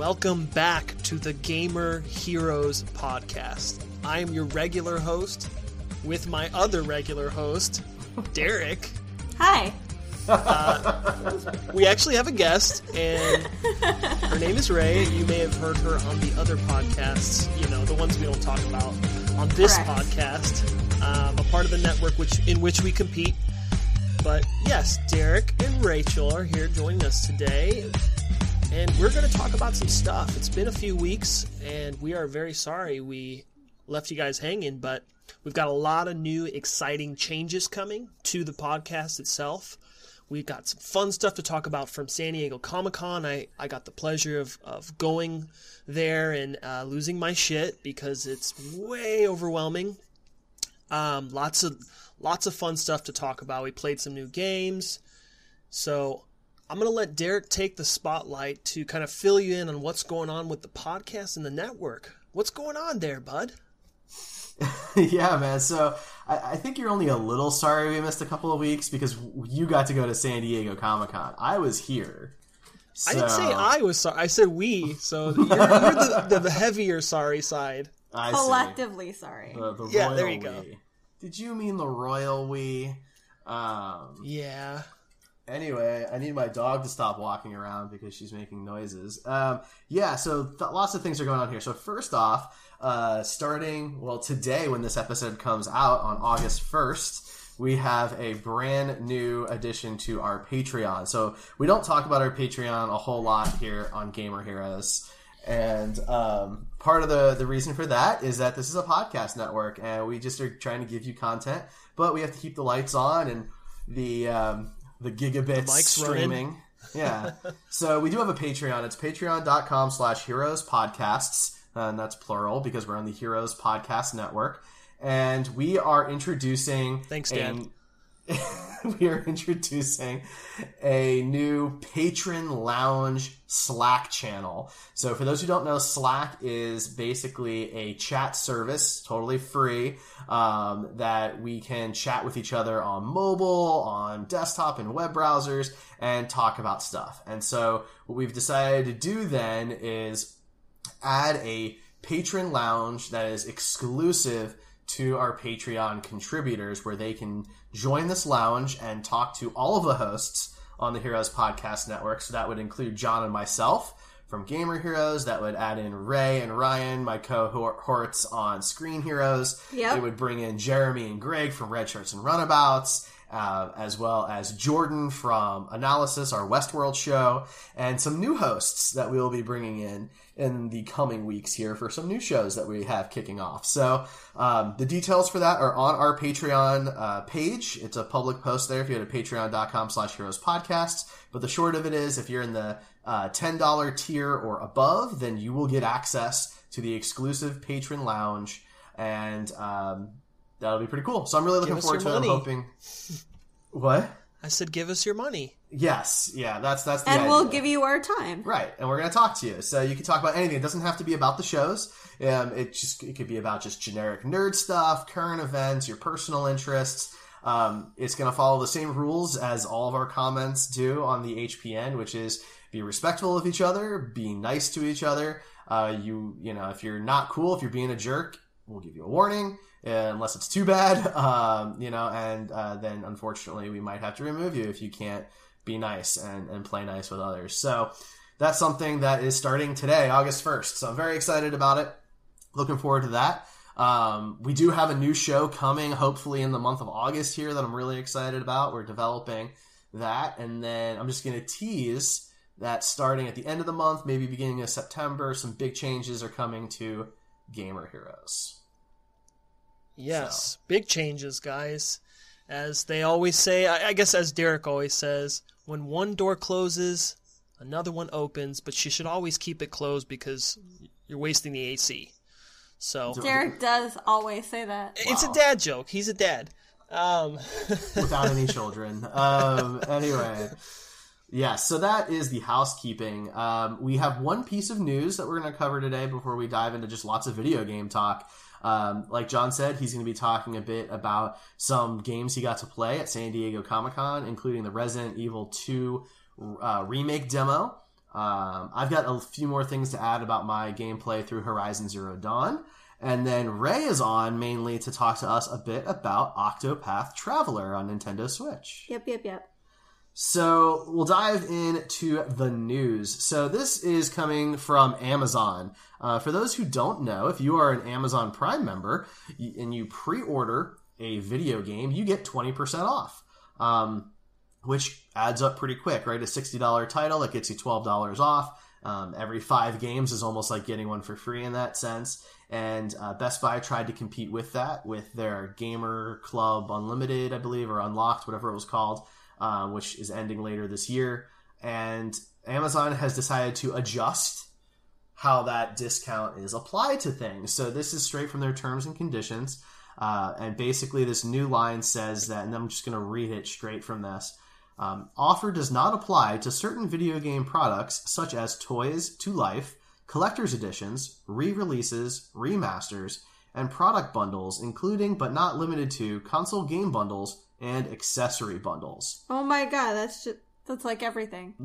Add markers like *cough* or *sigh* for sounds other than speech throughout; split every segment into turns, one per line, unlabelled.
Welcome back to the Gamer Heroes podcast. I am your regular host with my other regular host, Derek.
Hi.
We actually have a guest, and her name is Ray. You may have heard her on the other podcasts, you know, the ones we don't talk about on this
Correct.
podcast, um, a part of the network which in which we compete. But yes, Derek and Rachel are here joining us today, and we're going to talk about some stuff. It's been a few weeks, and we are very sorry we left you guys hanging, but we've got a lot of new, exciting changes coming to the podcast itself. We've got some fun stuff to talk about from San Diego Comic Con. I, I got the pleasure of, of going there and uh, losing my shit because it's way overwhelming. Um, lots of lots of fun stuff to talk about. We played some new games, so I'm gonna let Derek take the spotlight to kind of fill you in on what's going on with the podcast and the network. What's going on there, bud? *laughs*
yeah, man. So I, I think you're only a little sorry we missed a couple of weeks because you got to go to San Diego Comic Con. I was here.
I didn't say I was sorry. I said we. So you're, you're the, the, the *laughs* heavier sorry side.
I see.
Collectively sorry.
The, the
Yeah,
royal
there you go.
Did you mean the royal we? Um,
Yeah.
Anyway, I need my dog to stop walking around because she's making noises. Um, yeah, so th- lots of things are going on here. So first off, uh, starting well today when this episode comes out on August first, we have a brand new addition to our Patreon. So we don't talk about our Patreon a whole lot here on Gamer Heroes. And um, part of the, the reason for that is that this is a podcast network, and we just are trying to give you content, but we have to keep the lights on and the um, the gigabits
running.
streaming. Yeah. *laughs* so we do have a Patreon. It's patreon.com slash heroes podcasts. Uh, and that's plural because we're on the Heroes Podcast Network. And we are introducing
Thanks, Dad. *laughs* *laughs*
we are introducing a new patron lounge Slack channel. So, for those who don't know, Slack is basically a chat service, totally free, um, that we can chat with each other on mobile, on desktop, and web browsers, and talk about stuff. And so, what we've decided to do then is add a patron lounge that is exclusive to our Patreon contributors where they can join this lounge and talk to all of the hosts on the Heroes Podcast Network. So that would include John and myself from Gamer Heroes. That would add in Ray and Ryan, my cohorts on Screen Heroes.
Yep.
It would bring in Jeremy and Greg from Red Shirts and Runabouts. Uh, as well as Jordan from Analysis, our Westworld show, and some new hosts that we will be bringing in in the coming weeks here for some new shows that we have kicking off. So um, the details for that are on our Patreon uh, page. It's a public post there if you go to patreon.com slash heroes podcasts. But the short of it is if you're in the uh, $10 tier or above, then you will get access to the exclusive patron lounge. And um, that'll be pretty cool. So I'm really looking
us
forward to
your
it. I'm hoping. What?
I said, give us your money.
Yes, yeah, that's that's the
and we'll give you our time.
Right, and we're going to talk to you. So you can talk about anything. It doesn't have to be about the shows. Um, it just it could be about just generic nerd stuff, current events, your personal interests. Um, it's going to follow the same rules as all of our comments do on the HPN, which is be respectful of each other, be nice to each other. Uh, you you know if you're not cool, if you're being a jerk, we'll give you a warning. uh, Unless it's too bad, *laughs* um, you know, and uh, then unfortunately we might have to remove you if you can't be nice and, and play nice with others. So that's something that is starting today, August 1st. So I'm very excited about it. Looking forward to that. Um, we do have a new show coming, hopefully in the month of August here, that I'm really excited about. We're developing that. And then I'm just going to tease that starting at the end of the month, maybe beginning of September, some big changes are coming to Gamer Heroes.
Yes, big changes, guys. As they always say, I, I guess as Derek always says, when one door closes, another one opens, but you should always keep it closed because you're wasting the AC. So
Derek does always say that.
it's a dad joke. He's a dad. Um, *laughs*
without any children. Um, anyway, yeah, so that is the housekeeping. Um, we have one piece of news that we're going to cover today before we dive into just lots of video game talk. Um, like John said, he's going to be talking a bit about some games he got to play at San Diego Comic Con, including the Resident Evil 2 uh, remake demo. Um, I've got a few more things to add about my gameplay through Horizon Zero Dawn. And then Ray is on mainly to talk to us a bit about Octopath Traveler on Nintendo Switch.
Yep, yep, yep.
So we'll dive into the news. So this is coming from Amazon. Uh, for those who don't know, if you are an Amazon Prime member and you pre-order a video game, you get 20% off. Um, which adds up pretty quick, right? A $60 title that gets you $12 off. Um, every five games is almost like getting one for free in that sense. And uh, Best Buy tried to compete with that with their Gamer Club Unlimited, I believe, or Unlocked, whatever it was called, uh, which is ending later this year. And Amazon has decided to adjust how that discount is applied to things. So this is straight from their terms and conditions. Uh, and basically, this new line says that, and I'm just going to read it straight from this. Um, offer does not apply to certain video game products such as Toys to Life, collector's editions, re releases, remasters, and product bundles, including but not limited to console game bundles and accessory bundles.
Oh my god, that's just that's like everything. *laughs*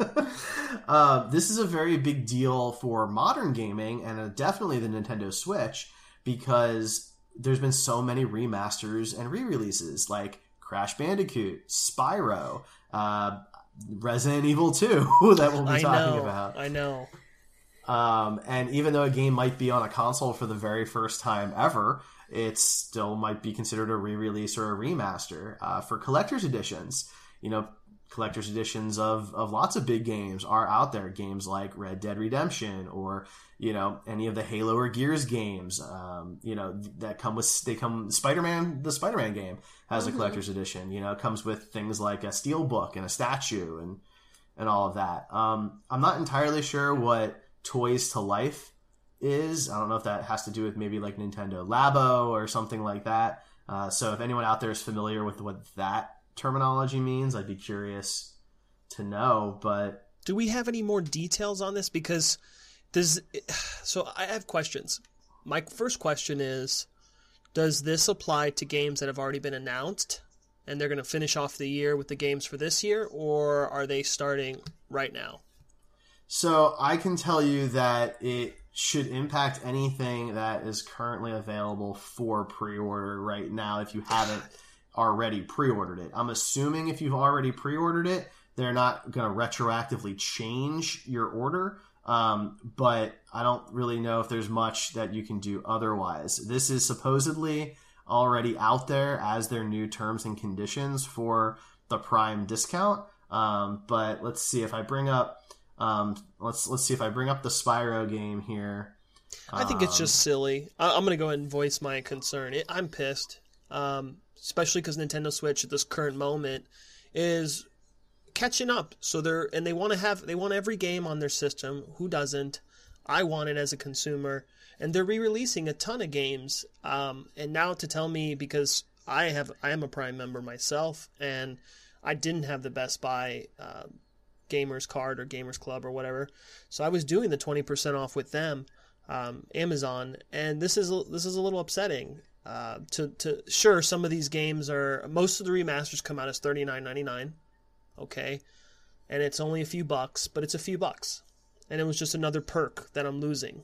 *laughs*
uh, this is a very big deal for modern gaming and uh, definitely the Nintendo Switch because there's been so many remasters and re-releases like Crash Bandicoot, Spyro, uh, Resident Evil 2 *laughs* that we'll be
I
talking
know.
about.
I know.
Um, and even though a game might be on a console for the very first time ever, it still might be considered a re-release or a remaster. Uh, for collector's editions, you know, collector's editions of, of lots of big games are out there. Games like Red Dead Redemption or, you know, any of the Halo or Gears games, um, you know, that come with, they come, Spider-Man, the Spider-Man game has a collector's edition, you know, it comes with things like a steel book and a statue and, and all of that. Um, I'm not entirely sure what Toys to Life is. I don't know if that has to do with maybe like Nintendo Labo or something like that. Uh, so if anyone out there is familiar with what that terminology means, I'd be curious to know. But
Do we have any more details on this? Because does *sighs* so I have questions. My first question is does this apply to games that have already been announced and they're going to finish off the year with the games for this year or are they starting right now?
so I can tell you that it should impact anything that is currently available for pre-order right now if you haven't already pre-ordered it. I'm assuming if you've already pre-ordered it, they're not going to retroactively change your order. Um, but I don't really know if there's much that you can do otherwise. This is supposedly already out there as their new terms and conditions for the Prime discount. Um, but let's see if I bring up um, let's let's see if I bring up the Spyro game here.
I think it's just silly. I- I'm going to go ahead and voice my concern. It, I'm pissed, um, especially because Nintendo Switch at this current moment is catching up. So they're and they want to have they want every game on their system. Who doesn't? I want it as a consumer, and they're re-releasing a ton of games. Um, and now to tell me because I have I am a Prime member myself, and I didn't have the Best Buy. Uh, gamers card or gamers club or whatever so i was doing the 20% off with them um, Amazon, and this is this is a little upsetting. Uh, to to sure, some of these games are most of the remasters come out as thirty nine ninety nine, okay, and it's only a few bucks, but it's a few bucks, and it was just another perk that I'm losing.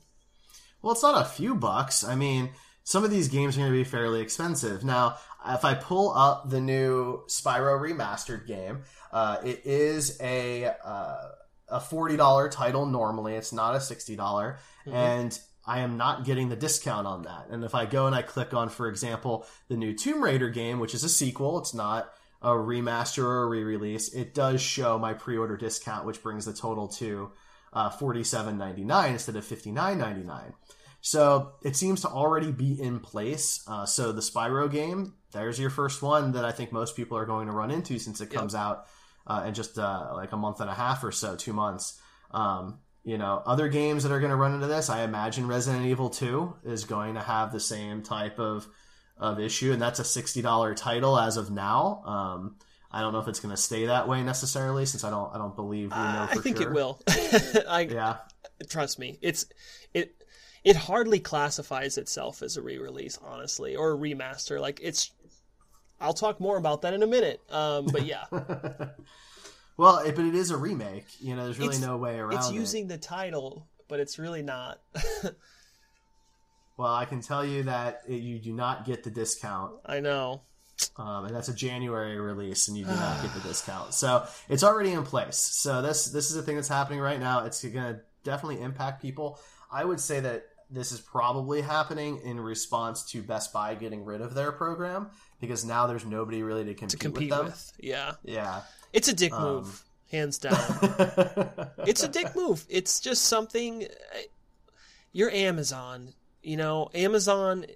Well, it's not a few bucks. I mean, some of these games are going to be fairly expensive. Now, if I pull up the new Spyro remastered game, uh, it is a uh, a forty dollar title normally. It's not a sixty dollar, and I am not getting the discount on that. And if I go and I click on, for example, the new Tomb Raider game, which is a sequel, it's not a remaster or a re-release, it does show my pre-order discount, which brings the total to uh, forty-seven ninety-nine instead of fifty-nine ninety-nine. So it seems to already be in place. Uh, so the Spyro game, there's your first one that I think most people are going to run into since it comes out uh, in just uh, like a month and a half or so, two months. Um, you know, other games that are going to run into this, I imagine Resident Evil 2 is going to have the same type of of issue, and that's a sixty dollar title as of now. Um, I don't know if it's going to stay that way necessarily, since I don't I don't believe we know.
Uh, I think
sure.
it will. *laughs* I
Yeah,
trust me. It's it it hardly classifies itself as a re-release, honestly, or a remaster. Like it's. I'll talk more about that in a minute. Um, but yeah, *laughs*
well, it, but it is a remake. You know, there's really
It's-
no way around it.
it's
it.
using the title, but it's really not. *laughs*
Well, I can tell you that it, you do not get the discount
I know.
um, and that's a January release, and you do not *sighs* get the discount. So it's already in place. So this this is a thing that's happening right now. It's going to definitely impact people. I would say that this is probably happening in response to Best Buy getting rid of their program because now there's nobody really to compete,
to compete
with
with. Yeah,
Yeah.
it's a dick
Um,
move, hands *laughs* down. it's a dick move. It's just something. You're Amazon, you know. Amazon,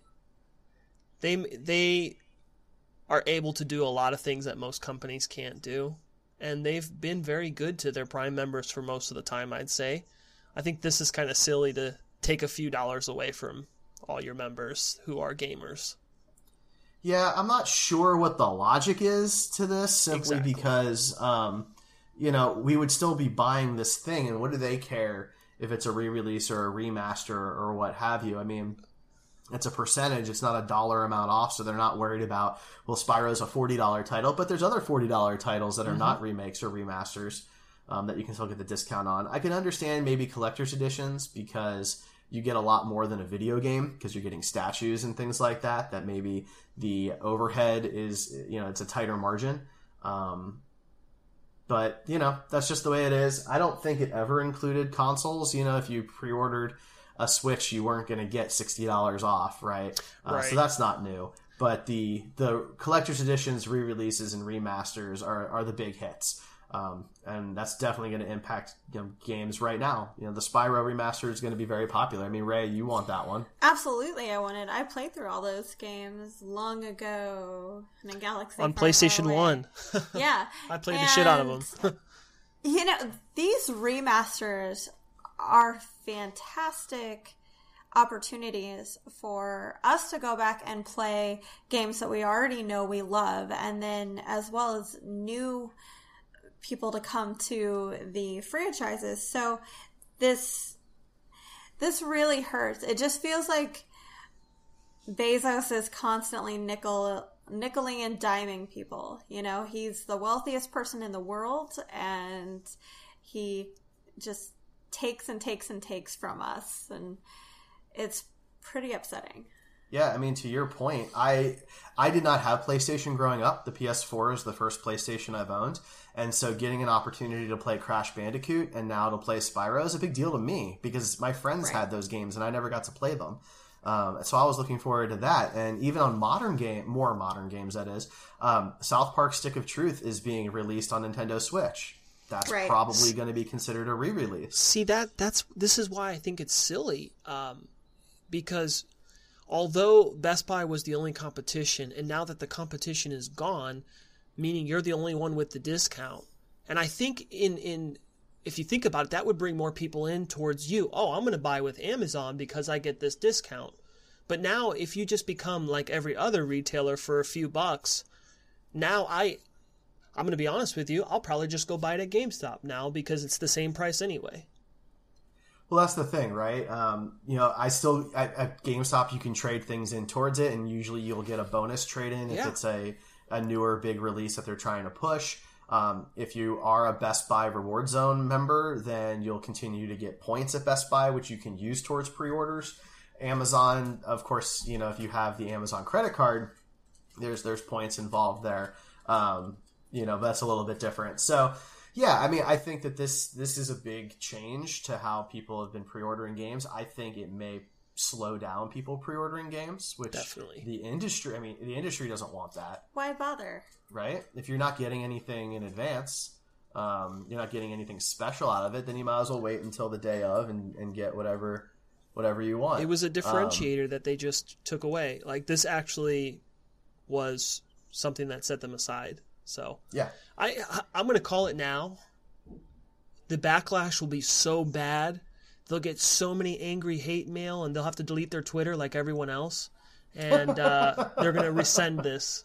they they are able to do a lot of things that most companies can't do, and they've been very good to their Prime members for most of the time. I'd say. I think this is kind of silly to take a few dollars away from all your members who are gamers.
Yeah, I'm not sure what the logic is to this simply
Exactly.
because, um, you know, we would still be buying this thing, and what do they care if it's a re release or a remaster or what have you? I mean, it's a percentage, it's not a dollar amount off, so they're not worried about, well, Spyro's a $40 title, but there's other $40 titles that are not remakes or remasters um, that you can still get the discount on. I can understand maybe collector's editions because you get a lot more than a video game because you're getting statues and things like that. That maybe the overhead is, you know, it's a tighter margin. Um, but you know, that's just the way it is. I don't think it ever included consoles. You know, if you pre-ordered a Switch, you weren't going to get sixty dollars off, right? Uh,
Right.
So that's not new. But the the collector's editions, re-releases, and remasters are, are the big hits. Um, and that's definitely going to impact you know, games right now. You know, the Spyro remaster is going to be very popular. I mean, Ray, you want that one?
Absolutely, I wanted. I played through all those games long ago in a galaxy
On
far, far
PlayStation
away.
One, *laughs*
Yeah, *laughs*
I played the shit out of them.
you know, these remasters are fantastic opportunities for us to go back and play games that we already know we love, and then as well as new people to come to the franchises. So this this really hurts. It just feels like Bezos is constantly nickel nickeling and diming people. You know, he's the wealthiest person in the world and he just takes and takes and takes from us and it's pretty upsetting.
Yeah, I mean, to your point, I I did not have PlayStation growing up. The PS4 is the first PlayStation I've owned, and so getting an opportunity to play Crash Bandicoot and now to play Spyro is a big deal to me because my friends
Right.
had those games and I never got to play them. Um, so I was looking forward to that, and even on modern game, more modern games, that is, um, South Park: Stick of Truth is being released on Nintendo Switch. That's
Right.
probably going to be considered a re-release.
See that that's this is why I think it's silly, um, because although Best Buy was the only competition, and now that the competition is gone, meaning you're the only one with the discount, and I think in in if you think about it, that would bring more people in towards you. Oh, I'm going to buy with Amazon because I get this discount. But now, if you just become like every other retailer for a few bucks, now I I'm going to be honest with you, I'll probably just go buy it at GameStop now because it's the same price anyway.
Well, that's the thing, right? Um, you know, I still at, at GameStop you can trade things in towards it, and usually you'll get a bonus trade in if
Yeah.
it's a a newer big release that they're trying to push. Um, if you are a Best Buy Reward Zone member, then you'll continue to get points at Best Buy, which you can use towards pre-orders. Amazon, of course, you know if you have the Amazon credit card, there's there's points involved there. Um, you know, that's a little bit different. So, yeah, I mean, I think that this this is a big change to how people have been pre-ordering games. I think it may slow down people pre-ordering games, which
Definitely.
the industry. I mean, the industry doesn't want that,
Why bother?
right? If you're not getting anything in advance, um, you're not getting anything special out of it, then you might as well wait until the day of and, and get whatever whatever you want.
It was a
Um,
differentiator that they just took away. Like this actually was something that set them aside. So
yeah,
I I'm gonna call it now. The backlash will be so bad. They'll get so many angry hate mail, and they'll have to delete their Twitter like everyone else, and uh, *laughs* they're gonna resend this.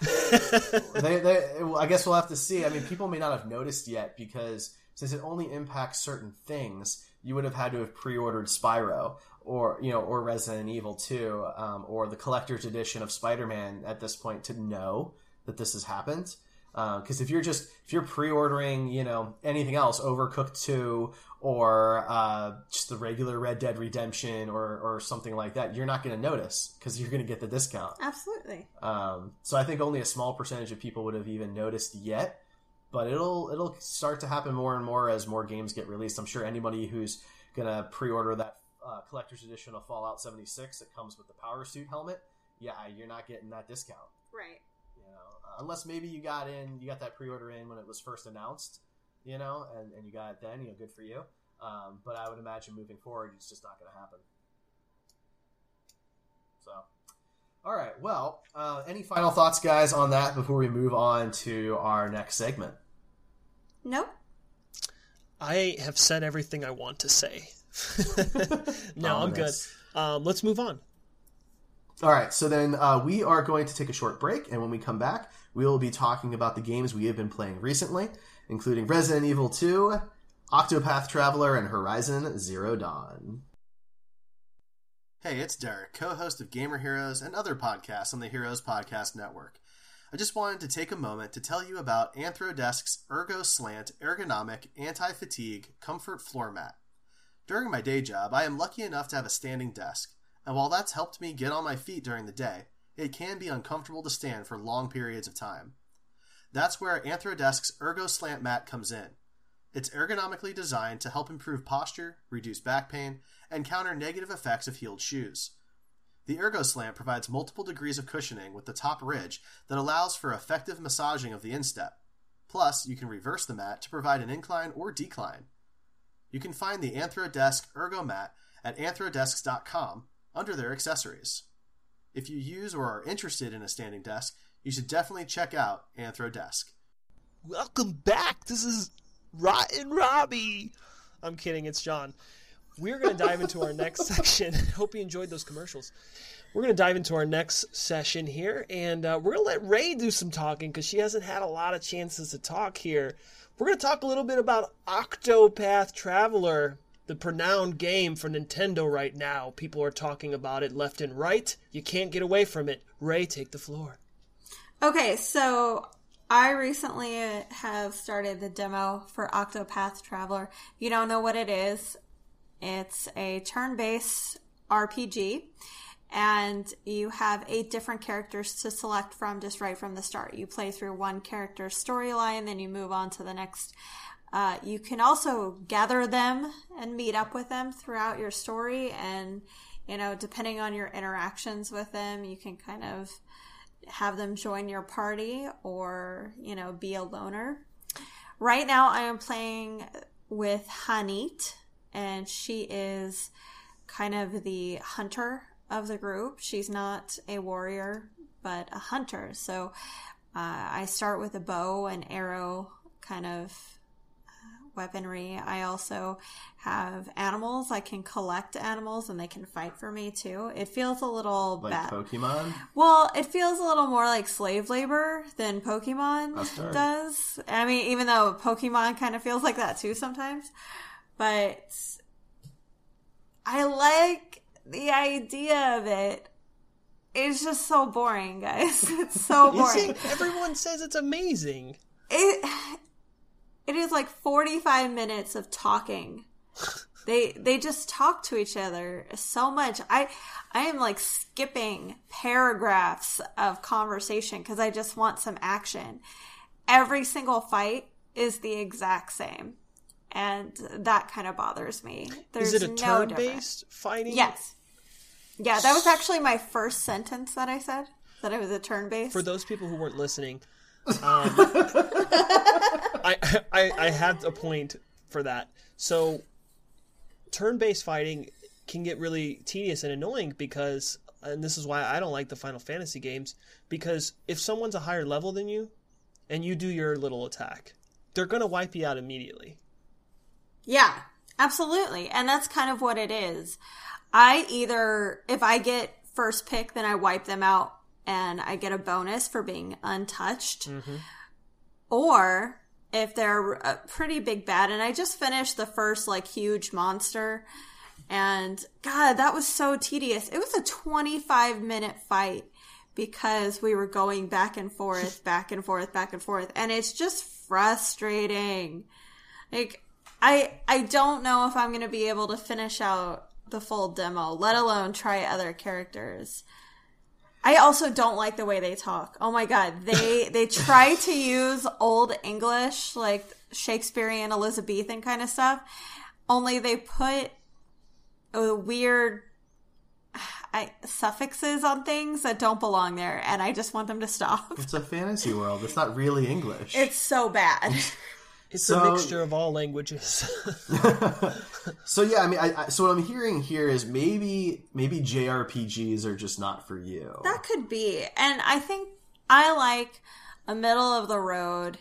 *laughs*
they, they, I guess we'll have to see. I mean, people may not have noticed yet because since it only impacts certain things, you would have had to have pre-ordered Spyro or you know or Resident Evil 2 um, or the collector's edition of Spider-Man at this point to know that this has happened. Because if you're just if you're pre-ordering, you know anything else, Overcooked 2 or uh, just the regular Red Dead Redemption or or something like that, you're not going to notice because you're going to get the discount.
Absolutely.
Um, so I think only a small percentage of people would have even noticed yet, but it'll it'll start to happen more and more as more games get released. I'm sure anybody who's gonna pre-order that uh, collector's edition of Fallout 76 that comes with the power suit helmet, yeah, you're not getting that discount.
Right.
You know, unless maybe you got in, you got that pre-order in when it was first announced, you know, and, and you got it then, you know, good for you. Um, but I would imagine moving forward, it's just not going to happen. So, all right. Well, uh, any final thoughts, guys, on that before we move on to our next segment?
Nope.
I have said everything I want to say. *laughs* no, I'm good. Um, let's move on.
All right, so then uh, we are going to take a short break, and when we come back, we will be talking about the games we have been playing recently, including Resident Evil 2, Octopath Traveler, and Horizon Zero Dawn. Hey, it's Derek, co host of Gamer Heroes and other podcasts on the Heroes Podcast Network. I just wanted to take a moment to tell you about Anthrodesk's Ergo Slant Ergonomic Anti Fatigue Comfort Floor Mat. During my day job, I am lucky enough to have a standing desk, and while that's helped me get on my feet during the day, it can be uncomfortable to stand for long periods of time. That's where Anthrodesk's Ergo Slant Mat comes in. It's ergonomically designed to help improve posture, reduce back pain, and counter negative effects of heeled shoes. The Ergo Slant provides multiple degrees of cushioning with the top ridge that allows for effective massaging of the instep. Plus, you can reverse the mat to provide an incline or decline. You can find the Anthrodesk Ergo Mat at anthrodesks.com under their accessories. If you use or are interested in a standing desk, you should definitely check out Anthrodesk.
Welcome back. This is Rotten Robbie. I'm kidding. It's John. We're going to dive into our next *laughs* section. *laughs* Hope you enjoyed those commercials. We're going to dive into our next session here, and uh, we're going to let Ray do some talking because she hasn't had a lot of chances to talk here. We're going to talk a little bit about Octopath Traveler, the renowned game for Nintendo right now. People are talking about it left and right. You can't get away from it. Ray, take the floor.
Okay, so I recently have started the demo for Octopath Traveler. If you don't know what it is, it's a turn based RPG, and you have eight different characters to select from just right from the start. You play through one character's storyline, then you move on to the next. Uh, you can also gather them and meet up with them throughout your story, and you know, depending on your interactions with them, you can kind of have them join your party or, you know, be a loner. Right now, I am playing with H'aanit, and she is kind of the hunter of the group. She's not a warrior, but a hunter. So uh, I start with a bow and arrow kind of weaponry. I also have animals. I can collect animals and they can fight for me too. It feels a little
Like
bad.
Pokemon?
Well, it feels a little more like slave labor than Pokemon does. I mean, even though Pokemon kind of feels like that too sometimes. But I like the idea of it. It's just so boring, guys. *laughs* It's so
You
boring.
see, everyone says it's amazing.
It it is like 45 minutes of talking. They they just talk to each other so much. I I am like skipping paragraphs of conversation because I just want some action. Every single fight is the exact same, and that kind of bothers me. There's
Is it a
no
turn
difference.
based fighting?
Yes. Yeah, that was actually my first sentence that I said that it was a turn based.
For those people who weren't listening, um, I, I I have a point for that. So, turn-based fighting can get really tedious and annoying because, and this is why I don't like the Final Fantasy games because if someone's a higher level than you, and you do your little attack, they're gonna wipe you out immediately.
Yeah, absolutely. And that's kind of what it is. I either, if I get first pick, then I wipe them out and I get a bonus for being untouched. Mm-hmm. Or if they're a pretty big bad, and I just finished the first like huge monster, and God, that was so tedious. It was a 25 minute fight because we were going back and forth, *laughs* back and forth, back and forth, and it's just frustrating. Like, I I don't know if I'm gonna be able to finish out the full demo, let alone try other characters. I also don't like the way they talk. Oh my god, they they try to use old English like Shakespearean Elizabethan kind of stuff. Only they put a weird I, suffixes on things that don't belong there, and I just want them to stop.
It's a fantasy world. It's not really English.
It's so bad. *laughs*
It's
So-
a mixture of all languages. *laughs*
So yeah, I mean, I, I, so what I'm hearing here is maybe maybe JRPGs are just not for you.
That could be. And I think I like a middle of the road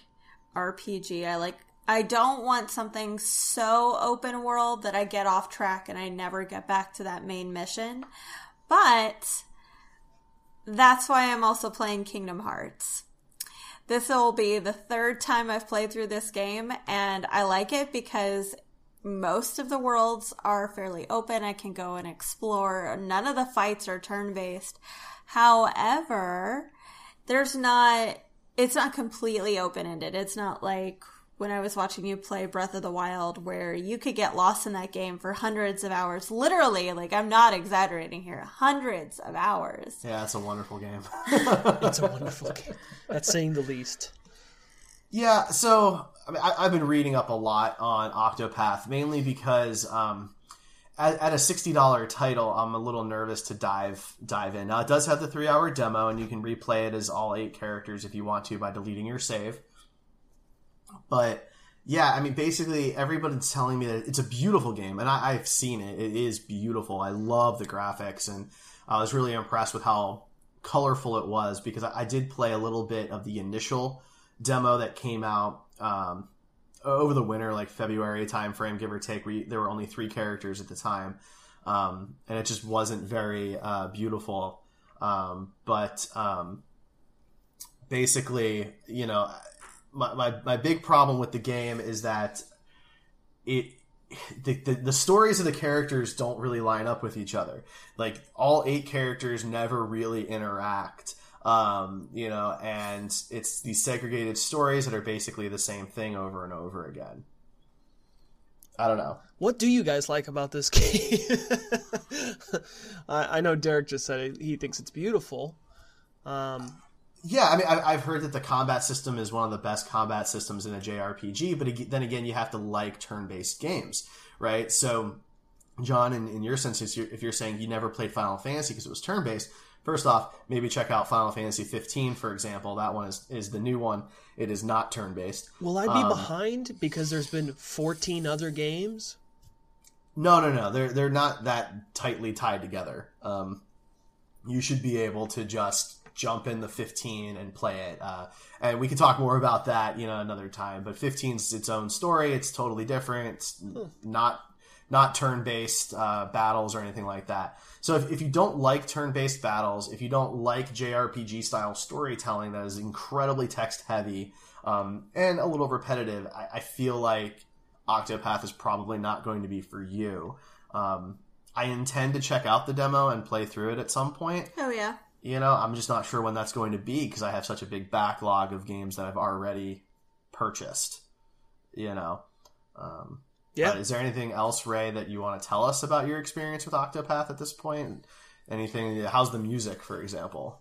RPG. I like I don't want something so open world that I get off track and I never get back to that main mission. But that's why I'm also playing Kingdom Hearts. This will be the third time I've played through this game and I like it because most of the worlds are fairly open. I can go and explore. None of the fights are turn based. However, there's not, it's not completely open ended. It's not like when I was watching you play Breath of the Wild where you could get lost in that game for hundreds of hours. Literally, like I'm not exaggerating here, hundreds of hours.
yeah, it's a wonderful game. *laughs*
it's a *laughs* wonderful game. That's saying the least.
Yeah, so I mean, I, I've been reading up a lot on Octopath, mainly because um, at, at a sixty dollar title, I'm a little nervous to dive dive in. Now, it does have the three hour demo, and you can replay it as all eight characters if you want to by deleting your save. But yeah, I mean, basically, everybody's telling me that it's a beautiful game, and I, I've seen it. It is beautiful. I love the graphics, and I was really impressed with how colorful it was because I, I did play a little bit of the initial demo that came out um, over the winter, like February timeframe, give or take. We, there were only three characters at the time, um, and it just wasn't very uh, beautiful. Um, but um, basically, you know, my, my, my big problem with the game is that it the, the, the stories of the characters don't really line up with each other. Like all eight characters never really interact. Um, you know, and it's these segregated stories that are basically the same thing over and over again. I don't know.
What do you guys like about this *laughs* game? I, I know Derek just said he thinks it's beautiful. Um,
Yeah, I mean, I- I've heard that the combat system is one of the best combat systems in a JRPG, but then again, you have to like turn-based games, right? So, John, in, in your sense, if you're, if you're saying you never played Final Fantasy because it was turn-based, first off, maybe check out Final Fantasy 15, for example. That one is, is the new one. It is not turn-based.
will I be behind because there's been 14 other games?
No, no, no. They're they're not that tightly tied together. Um, you should be able to just jump in the 15 and play it. Uh, and we can talk more about that, you know, another time. But 15 is its own story. It's totally different. It's not not turn based uh, battles or anything like that. So if, if you don't like turn based battles, if you don't like JRPG style storytelling that is incredibly text heavy um, and a little repetitive, I, I feel like Octopath is probably not going to be for you. Um, I intend to check out the demo and play through it at some point.
Oh yeah.
You know, I'm just not sure when that's going to be because I have such a big backlog of games that I've already purchased. You know. Um,
Yeah.
but is there anything else, Ray, that you want to tell us about your experience with Octopath at this point? Anything? How's the music, for example?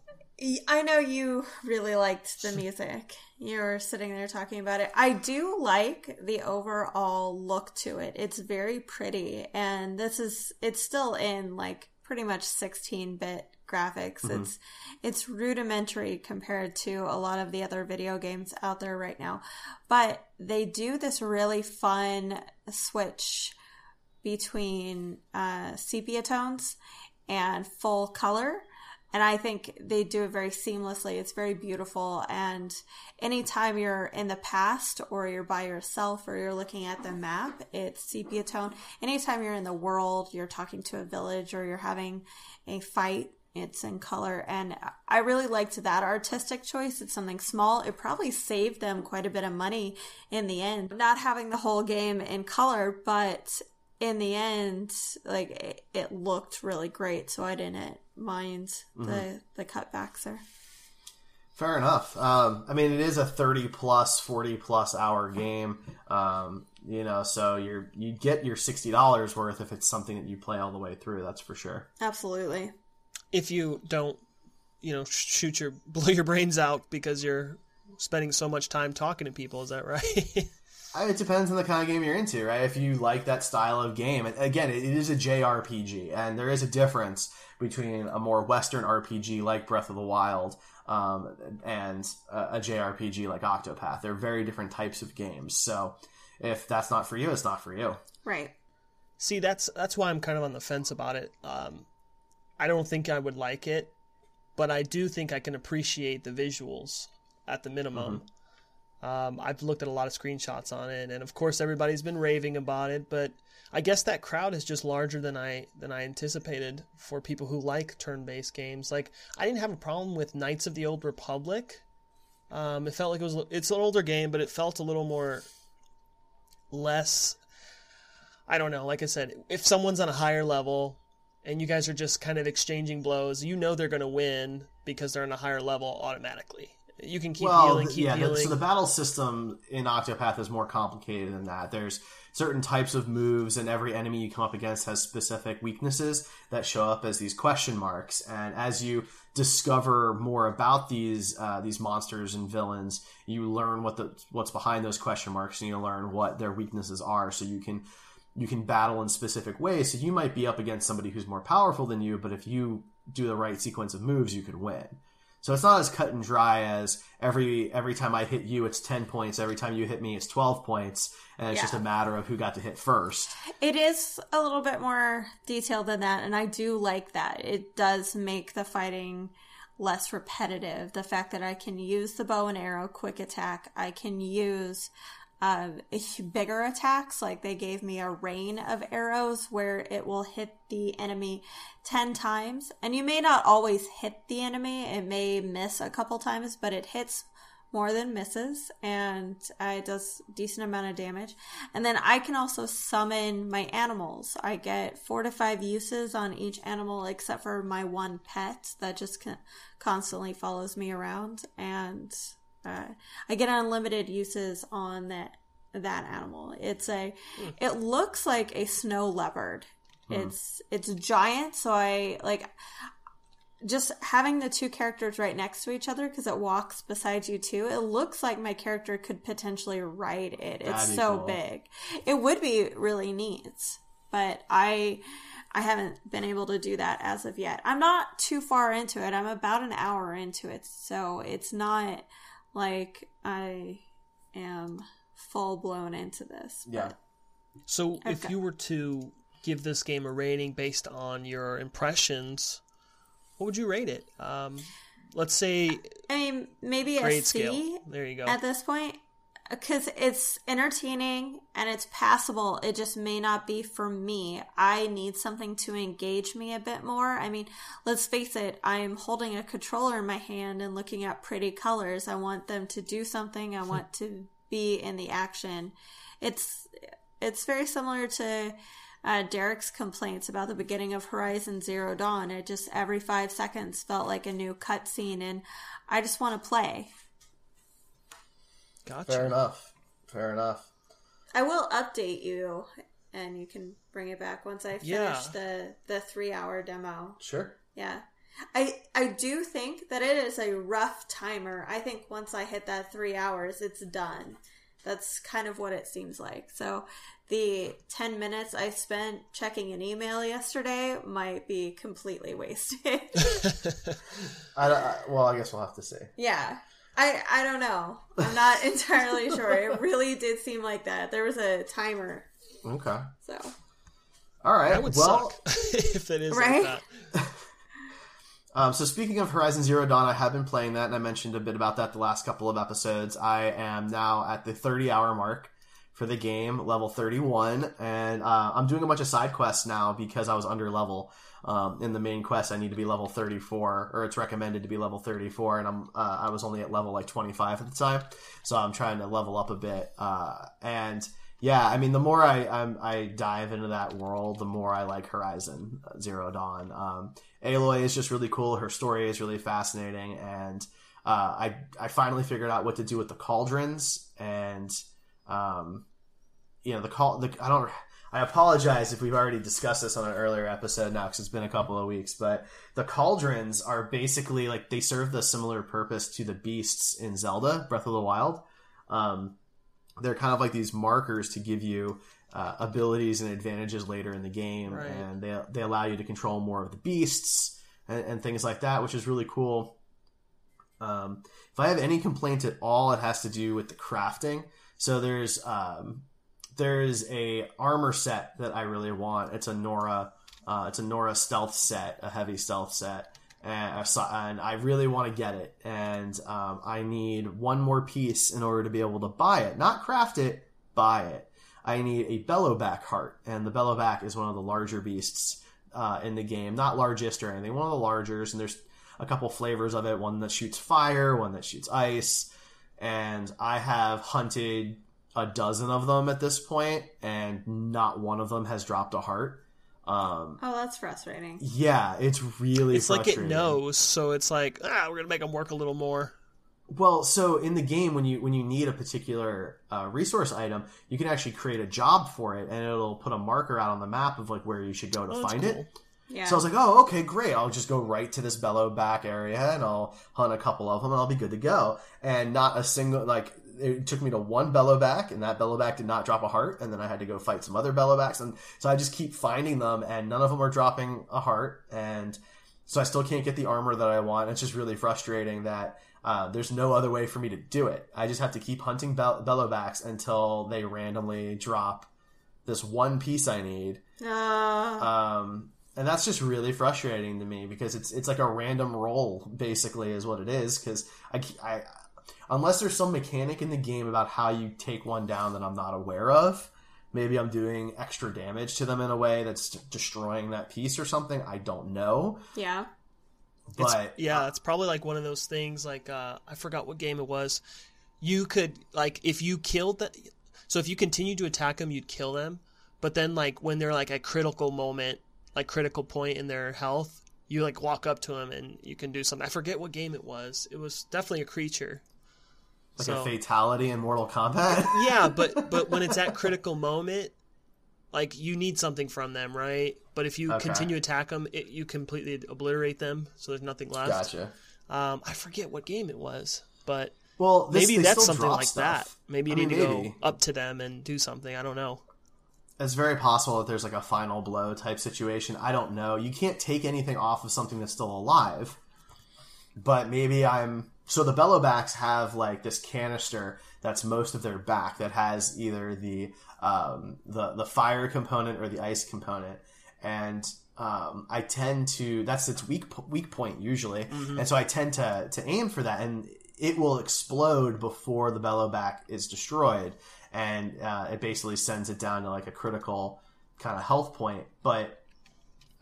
I know you really liked the music. You were sitting there talking about it. I do like the overall look to it. It's very pretty, and this is it's still in like pretty much 16-bit graphics. It's it's rudimentary compared to a lot of the other video games out there right now. But they do this really fun switch between uh, sepia tones and full color. And I think they do it very seamlessly. It's very beautiful. And anytime you're in the past or you're by yourself or you're looking at the map, it's sepia tone. Anytime you're in the world, you're talking to a village or you're having a fight, it's in color. And I really liked that artistic choice. It's something small. It probably saved them quite a bit of money in the end, not having the whole game in color, but in the end, like it, it looked really great. So I didn't mind the, the cutbacks there.
Fair enough. Um, I mean, it is a thirty plus, forty plus hour game. Um, you know, so you're you get your sixty dollars worth if it's something that you play all the way through. That's for sure.
Absolutely.
If you don't, you know, shoot your *laughs* blow your brains out because you're spending so much time talking to people, is that right? *laughs*
I- It depends on the kind of game you're into, right? If you like that style of game, and again, it is a JRPG, and there is a difference between a more Western RPG like Breath of the Wild um, and a, a JRPG like Octopath. They're very different types of games. So if that's not for you, it's not for you.
Right.
See, that's that's why I'm kind of on the fence about it. Um, I don't think I would like it, but I do think I can appreciate the visuals at the minimum. Um, I've looked at a lot of screenshots on it, and of course everybody's been raving about it. But I guess that crowd is just larger than I than I anticipated for people who like turn-based games. Like I didn't have a problem with Knights of the Old Republic. Um, it felt like it was it's an older game, but it felt a little more less I don't know. Like I said, if someone's on a higher level and you guys are just kind of exchanging blows, you know they're going to win because they're on a higher level automatically. You can keep
well,
healing, keep
yeah.
healing.
so the battle system in Octopath is more complicated than that. There's certain types of moves, and every enemy you come up against has specific weaknesses that show up as these question marks. And as you discover more about these uh, these monsters and villains, you learn what the what's behind those question marks, and you learn what their weaknesses are, so you can you can battle in specific ways. So you might be up against somebody who's more powerful than you, but if you do the right sequence of moves, you could win. So it's not as cut and dry as every every time I hit you, it's ten points. Every time you hit me, it's twelve points, and it's
Yeah.
just a matter of who got to hit first.
It is a little bit more detailed than that, and I do like that. It does make the fighting less repetitive. The fact that I can use the bow and arrow quick attack, I can use uh, bigger attacks. Like they gave me a rain of arrows where it will hit the enemy 10 times. And you may not always hit the enemy, it may miss a couple times, but it hits more than misses and uh, it does decent amount of damage and then i can also summon my animals i get four to five uses on each animal except for my one pet that just con- constantly follows me around and uh, i get unlimited uses on that that animal. It's a it looks like a snow leopard. It's it's giant so i like just having the two characters right next to each other because it walks beside you too it looks like my character could potentially ride it. It's so
cool.
big. It would be really neat but i i haven't been able to do that as of yet. I'm not too far into it. I'm about an hour into it so it's not like i am full blown into this
Yeah.
but
so if
Okay.
you were to give this game a rating based on your impressions, what would you rate it? Um, let's say
i mean maybe a
grade
C
scale. There you go.
at this point because it's entertaining and it's passable. It just may not be for me. I need something to engage me a bit more. I mean let's face it i'm holding a controller in my hand and looking at pretty colors. I want them to do something. I want to be in the action. It's it's very similar to uh, Derek's complaints about the beginning of Horizon Zero Dawn. It just every five seconds felt like a new cutscene, and I just want to play.
Gotcha.
Fair enough. Fair enough.
I will update you, and you can bring it back once I finish
Yeah.
the the three hour demo.
Sure.
Yeah, I I do think that it is a rough timer. I think once I hit that three hours, it's done. That's kind of what it seems like. So the 10 minutes I spent checking an email yesterday might be completely wasted. *laughs*
I, I, well, I guess we'll have to see.
yeah. I, I don't know. I'm not *laughs* entirely sure. It really did seem like that. There was a timer.
Okay.
So,
All right.
That would
well,
suck *laughs* if it is
Right?
like that. *laughs*
Um, so speaking of Horizon Zero Dawn, I have been playing that, and I mentioned a bit about that the last couple of episodes. I am now at the 30 hour mark for the game, level 31, and uh, I'm doing a bunch of side quests now because I was under level. Um, in the main quest, I need to be level 34, or it's recommended to be level 34, and I'm uh, I was only at level like 25 at the time, so I'm trying to level up a bit. Uh, and yeah, I mean, the more I I'm, I dive into that world, the more I like Horizon Zero Dawn. Um, Aloy is just really cool. Her story is really fascinating, and uh, I I finally figured out what to do with the cauldrons, and um, you know the call. The, I don't. I apologize if we've already discussed this on an earlier episode now because it's been a couple of weeks. But the cauldrons are basically like they serve the similar purpose to the beasts in Zelda Breath of the Wild. Um, they're kind of like these markers to give you uh, abilities and advantages later in the game,
Right.
and they they allow you to control more of the beasts and, and things like that, which is really cool. Um, if I have any complaint at all, it has to do with the crafting. So there's um, there's a armor set that I really want. It's a Nora, uh, it's a Nora stealth set, a heavy stealth set, and, I and I really want to get it. And um, I need one more piece in order to be able to buy it, not craft it, buy it. I need a bellowback heart, and the bellowback is one of the larger beasts uh, in the game. Not largest or anything, one of the largers. And there's a couple flavors of it. One that shoots fire, one that shoots ice. And I have hunted a dozen of them at this point, and not one of them has dropped a heart. Um,
oh, that's frustrating.
yeah, it's really
It's like it knows, so it's like ah, we're gonna make them work a little more.
Well, so in the game, when you when you need a particular uh, resource item, you can actually create a job for it, and it'll put a marker out on the map of like where you should go to
Oh,
find
cool.
it.
Yeah.
So I was like, oh, okay, great. I'll just go right to this bellow back area, and I'll hunt a couple of them, and I'll be good to go. And not a single like it took me to one bellow back, and that bellow back did not drop a heart, and then I had to go fight some other bellow backs, and so I just keep finding them, and none of them are dropping a heart, and so I still can't get the armor that I want. It's just really frustrating that uh, there's no other way for me to do it. I just have to keep hunting bell- bellowbacks until they randomly drop this one piece I need.
Uh,
Um, and that's just really frustrating to me because it's it's like a random roll basically is what it is because I, I unless there's some mechanic in the game about how you take one down that I'm not aware of maybe I'm doing extra damage to them in a way that's destroying that piece or something I don't know
yeah.
It's-
but
yeah, it's probably like one of those things. Like uh, I forgot what game it was. You could like if you killed that. So if you continue to attack them, you'd kill them. But then like when they're like a critical moment, like critical point in their health, you like walk up to them and you can do something. I forget what game it was. It was definitely a creature.
Like
So-
a fatality in Mortal Kombat *laughs*
yeah, but but when it's at critical moment, like you need something from them, right? But if you
Okay.
continue to attack them, it, you completely obliterate them, so there's nothing left.
gotcha
Um, I forget what game it was, but
well this,
maybe that's something like
stuff.
that. Maybe you
I mean,
need to
maybe.
go up to them and do something. I don't know.
it's very possible that there's like a final blow type situation. I don't know. You can't take anything off of something that's still alive. But maybe I'm so the bellowbacks have like this canister that's most of their back that has either the um, the the fire component or the ice component, and um, I tend to that's its weak weak point usually, and so I tend to to aim for that, and it will explode before the bellowback is destroyed, and uh, it basically sends it down to like a critical kind of health point. But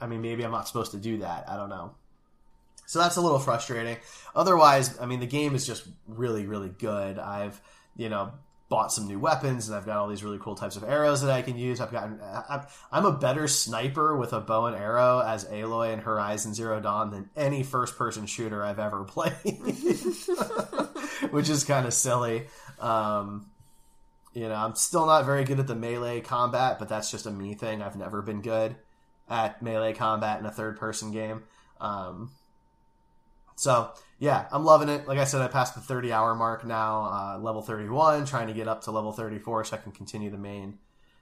I mean, maybe I'm not supposed to do that. I don't know. So that's a little frustrating. Otherwise, I mean, the game is just really, really good. I've, you know, bought some new weapons and I've got all these really cool types of arrows that I can use. I've gotten, I'm, a better sniper with a bow and arrow as Aloy in Horizon Zero Dawn than any first person shooter I've ever *laughs* played, *laughs* which is kind of silly. Um, you know, I'm still not very good at the melee combat, but that's just a me thing. I've never been good at melee combat in a third person game. Um, so yeah, I'm loving it. Like I said, I passed the 30 hour mark now, uh, level 31, trying to get up to level 34 so I can continue the main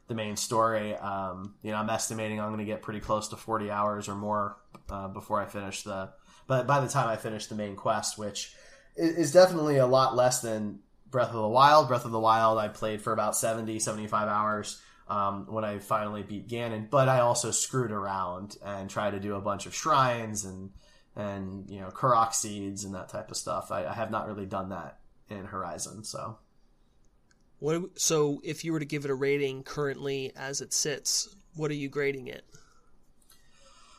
the main story. Um, you know, I'm estimating I'm going to get pretty close to 40 hours or more uh, before I finish the. But by the time I finish the main quest, which is, definitely a lot less than Breath of the Wild. Breath of the Wild, I played for about 70, 75 hours. Um, when I finally beat Ganon, but I also screwed around and tried to do a bunch of shrines and and you know Korok seeds and that type of stuff. I, I have not really done that in Horizon, so
What? So, if you were to give it a rating currently as it sits, what are you grading it?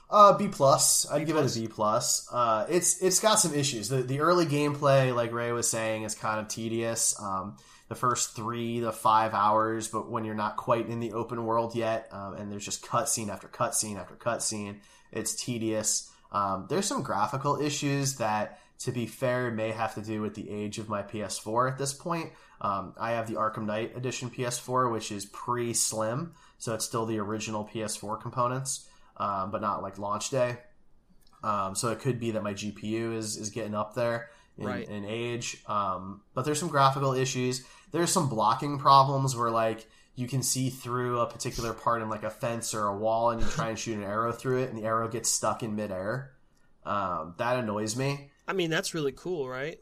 Uh, B plus. I'd give it a B plus. Uh, it's it's got some issues. The the early gameplay, like Ray was saying, is kind of tedious. Um, the first three to five hours, but when you're not quite in the open world yet, um, and there's just cutscene after cutscene after cutscene, it's tedious. Um, there's some graphical issues that, to be fair, may have to do with the age of my PS4 at this point. Um, I have the Arkham Knight Edition PS4, which is pre Slim, so it's still the original PS4 components um, but not like launch day. Um, so it could be that my GPU is, is getting up there in,
Right.
in age. Um, but there's some graphical issues. There's some blocking problems where like you can see through a particular part in like a fence or a wall, and you try and shoot an arrow through it, and the arrow gets stuck in midair. Um, that annoys me.
I mean, that's really cool, right?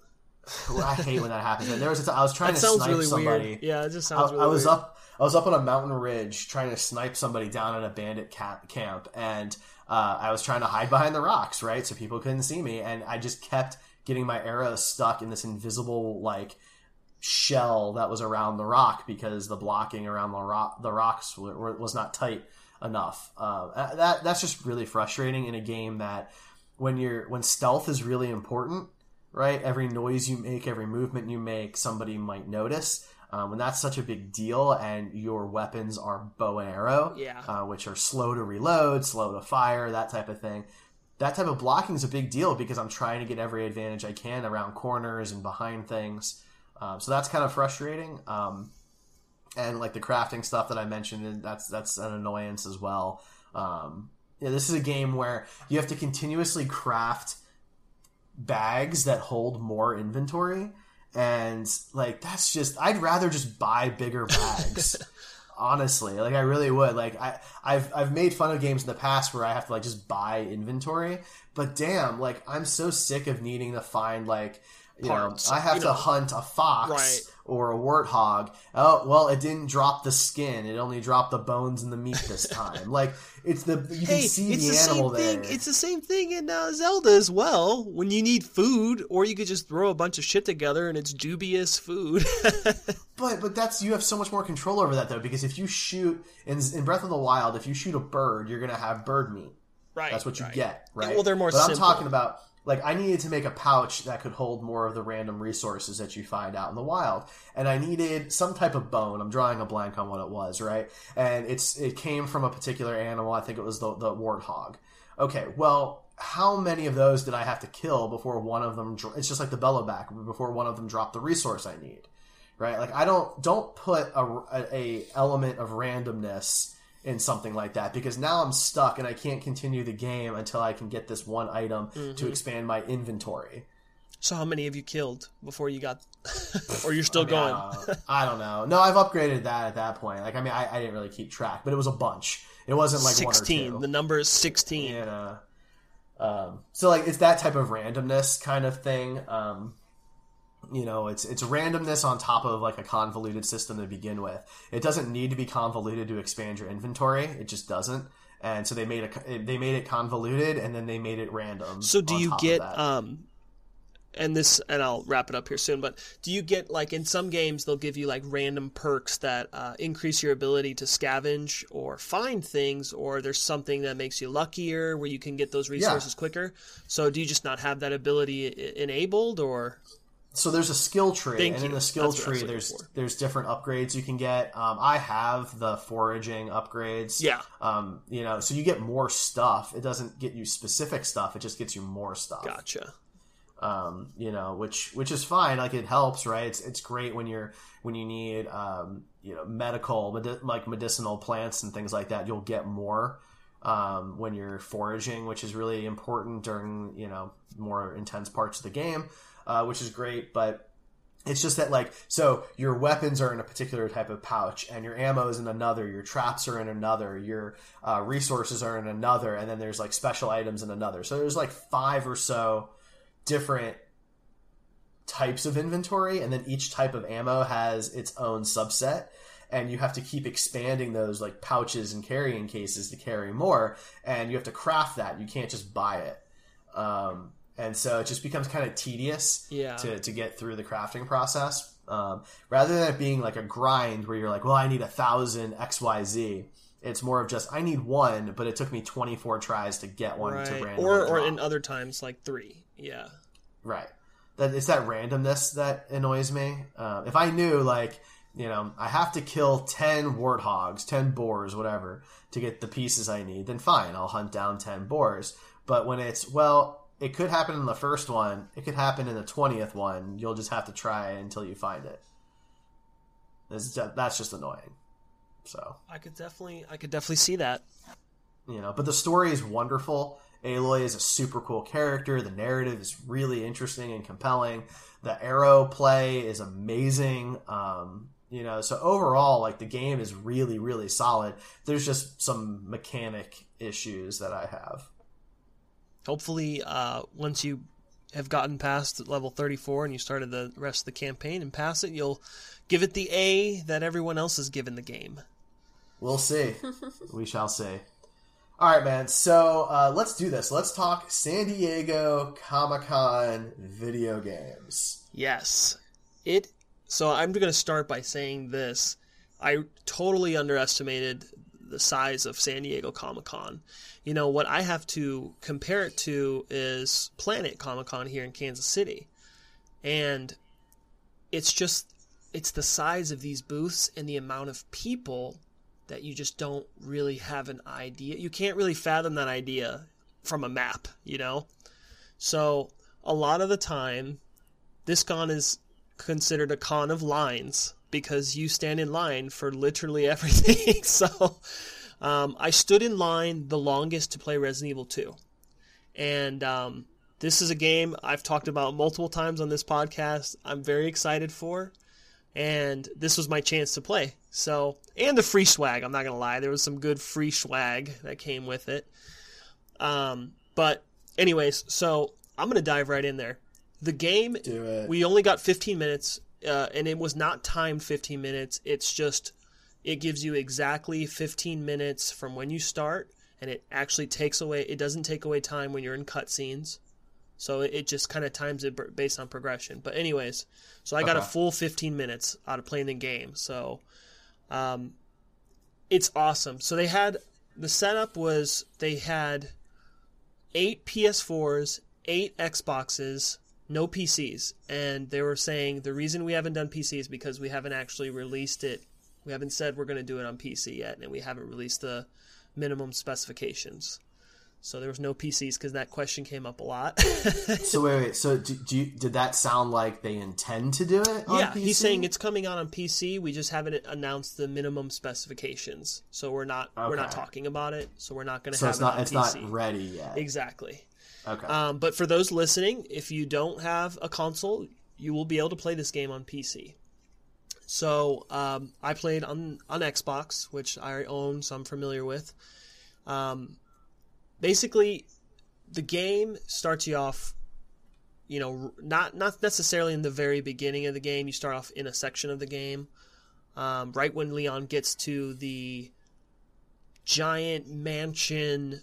I hate when that happens. And there was a t- I was trying *laughs*
That
to
sounds
snipe
really
somebody.
weird. Yeah, it just
I,
sounds. really
I was
weird.
up. I was up on a mountain ridge trying to snipe somebody down in a bandit camp, camp and uh, I was trying to hide behind the rocks, right, so people couldn't see me, and I just kept getting my arrows stuck in this invisible like shell that was around the rock because the blocking around the rock the rocks was not tight enough. Uh, that that's just really frustrating in a game that when you're when stealth is really important, right? Every noise you make, every movement you make, somebody might notice. Um, when that's such a big deal, and your weapons are bow and arrow,
Yeah.
uh, which are slow to reload, slow to fire, that type of thing. That type of blocking is a big deal because I'm trying to get every advantage I can around corners and behind things. Um, so that's kind of frustrating. Um, and like the crafting stuff that I mentioned, that's that's an annoyance as well. Um, yeah, this is a game where you have to continuously craft bags that hold more inventory, and like that's just I'd rather just buy bigger bags. *laughs* honestly like i really would like i i've i've made fun of games in the past where i have to like just buy inventory but damn like i'm so sick of needing to find like you know i have
you
to
know.
hunt a fox
Right.
or a warthog oh well it didn't drop the skin it only dropped the bones and the meat this *laughs* time like it's the you can see
it's
the,
the,
animal
same thing.
there
It's the same thing in uh, Zelda as well. When you need food, or you could just throw a bunch of shit together and it's dubious food. *laughs*
But but that's you have so much more control over that though because if you shoot in, in Breath of the Wild, if you shoot a bird, you're gonna have bird meat.
right.
That's what you
right.
get, right?
well, they're more
But I'm talking about like I needed to make a pouch that could hold more of the random resources that you find out in the wild, and I needed some type of bone. I'm drawing a blank on what it was, right? And it's it came from a particular animal. I think it was the the warthog. Okay, well. How many of those did I have to kill before one of them? dro- It's just like the Bellowback before one of them dropped the resource I need right? Like I don't don't put a, a, a element of randomness in something like that because now I'm stuck and I can't continue the game until I can get this one item
Mm-hmm.
to expand my inventory.
So, how many have you killed before you got, *laughs* or you're still going?
Uh, I don't *laughs* know. No, I've upgraded that at that point. Like I mean, I, I didn't really keep track, but it was a bunch. It wasn't like
Sixteen. The number is sixteen.
Uh, um, so like it's that type of randomness kind of thing. Um, you know, it's it's randomness on top of like a convoluted system to begin with. It doesn't need to be convoluted to expand your inventory. It just doesn't. And so they made a they made it convoluted and then they made it random.
So do you get um and this and I'll wrap it up here soon, but do you get like in some games they'll give you like random perks that uh, increase your ability to scavenge or find things or there's something that makes you luckier where you can get those resources quicker. So do you just not have that ability I- enabled or
so there's a skill tree,
Thank
and in the skill
That's what I was
tree, there's
for.
there's different upgrades you can get. Um, I have the foraging upgrades.
Yeah.
Um, you know, so you get more stuff. It doesn't get you specific stuff. It just gets you more stuff.
gotcha.
Um, you know, which which is fine. Like it helps, right? It's it's great when you're when you need um, you know medical medi- like medicinal plants and things like that. You'll get more um, when you're foraging, which is really important during you know more intense parts of the game, uh, which is great. But It's just that like so your weapons are in a particular type of pouch, and your ammo is in another. Your traps are in another. Your uh, resources are in another, and then there's like special items in another. So there's like five or so different types of inventory, and then each type of ammo has its own subset. And you have to keep expanding those like pouches and carrying cases to carry more, and you have to craft that. You can't just buy it. Um, and so it just becomes kind of tedious
Yeah.
to, to get through the crafting process um, rather than it being like a grind where you're like well i need a thousand xyz it's more of just i need one but it took me 24 tries to get one to
right.
randomly
Or or in other times like three. Yeah.
right that it's that randomness that annoys me uh, if i knew like you know i have to kill 10 warthogs 10 boars whatever to get the pieces i need then fine i'll hunt down 10 boars but when it's well it could happen in the first one. It could happen in the 20th one. You'll just have to try until you find it. It's that's just annoying. So.
I could definitely I could definitely see that.
you know but the story is wonderful. Aloy is a super cool character. The narrative is really interesting and compelling. The arrow play is amazing um, you know so overall like the game is really really solid. There's just some mechanic issues that i have
Hopefully, uh, once you have gotten past level 34 and you started the rest of the campaign and pass it, you'll give it the A that everyone else has given the game.
We'll see. *laughs* we shall see. All right, man. So uh, let's do this. Let's talk San Diego Comic Con video games.
Yes. It so I'm going to start by saying this. I totally underestimated the size of San Diego Comic-Con. You know, what I have to compare it to is Planet Comic-Con here in Kansas City. And it's just it's the size of these booths and the amount of people that you just don't really have an idea. You can't really fathom that idea from a map, you know? So, a lot of the time this con is considered a con of lines because you stand in line for literally *laughs* everything. so um, I stood in line the longest to play Resident Evil 2. And um, this is a game I've talked about multiple times on this podcast. I'm very excited for. And this was my chance to play. So, and the free swag, I'm not going to lie. There was some good free swag that came with it. Um, but, anyways, so I'm going to dive right in there. The game
Do it.
we only got 15 minutes uh, and it was not timed 15 minutes it's just it gives you exactly 15 minutes from when you start and it actually takes away it doesn't take away time when you're in cutscenes so it, just kind of times it based on progression but anyways so i got a full 15 minutes out of playing the game so um, it's awesome so they had the setup was they had eight ps4s eight xboxes no PCs. And they were saying the reason we haven't done PCs because we haven't actually released it. We haven't said we're going to do it on PC yet, and we haven't released the minimum specifications. So there was no PCs because that question came up a lot. *laughs*
So wait, wait. So do, do you, did that sound like they intend to do it? On
yeah,
PC?
he's saying it's coming out on PC. We just haven't announced the minimum specifications, so we're not we're not talking about it. So we're not going to
So
have
it's
it
not
on
it's
PC.
not ready yet.
Exactly.
Okay.
Um, but for those listening, if you don't have a console, you will be able to play this game on PC. So um, I played on on Xbox, which I own, so I'm familiar with. Um, basically, the game starts you off, you know, not not necessarily in the very beginning of the game. You start off in a section of the game, um, right when Leon gets to the giant mansion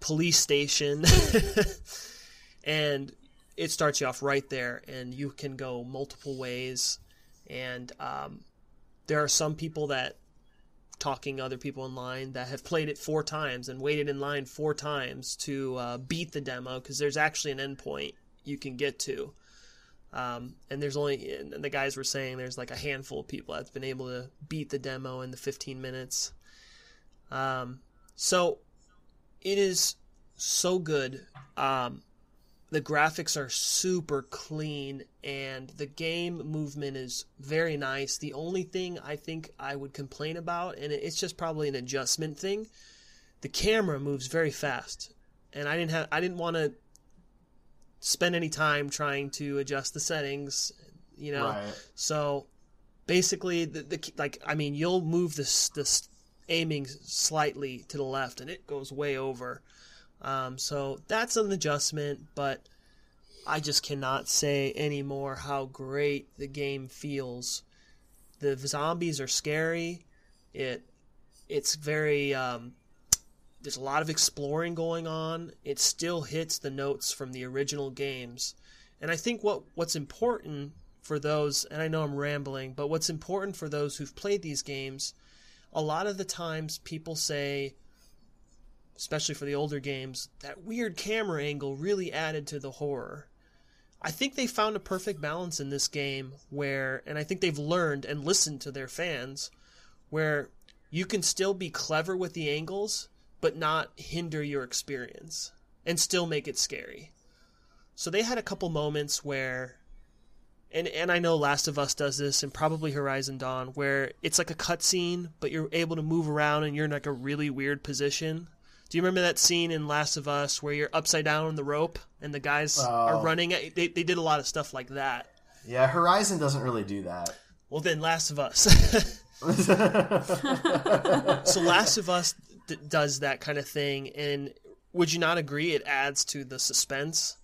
police station *laughs* and it starts you off right there and you can go multiple ways and um, there are some people that talking other people in line that have played it four times and waited in line four times to uh, beat the demo because there's actually an endpoint you can get to um, and there's only and the guys were saying there's like a handful of people that's been able to beat the demo in the 15 minutes um, so it is so good. Um, the graphics are super clean, and the game movement is very nice. The only thing I think I would complain about, and it's just probably an adjustment thing, the camera moves very fast, and I didn't have I didn't want to spend any time trying to adjust the settings. you know.
Right.
So basically, the, the like I mean, you'll move this this aiming slightly to the left, and it goes way over. Um, so that's an adjustment, but I just cannot say anymore how great the game feels. The zombies are scary. It it's very um, there's a lot of exploring going on. It still hits the notes from the original games. And I think what what's important for those and I know I'm rambling, but what's important for those who've played these games, a lot of the times people say especially for the older games, that weird camera angle really added to the horror. I think they found a perfect balance in this game where and I think they've learned and listened to their fans where you can still be clever with the angles but not hinder your experience and still make it scary. So they had a couple moments where and and I know Last of Us does this and probably Horizon Dawn where it's like a cutscene but you're able to move around and you're in like a really weird position. Do you remember that scene in Last of Us where you're upside down on the rope and the guys are
Oh.
running? They they did a lot of stuff like that.
Yeah, Horizon doesn't really do that.
Well, then Last of Us. *laughs* so Last of Us d- does that kind of thing, and would you not agree? It adds to the suspense.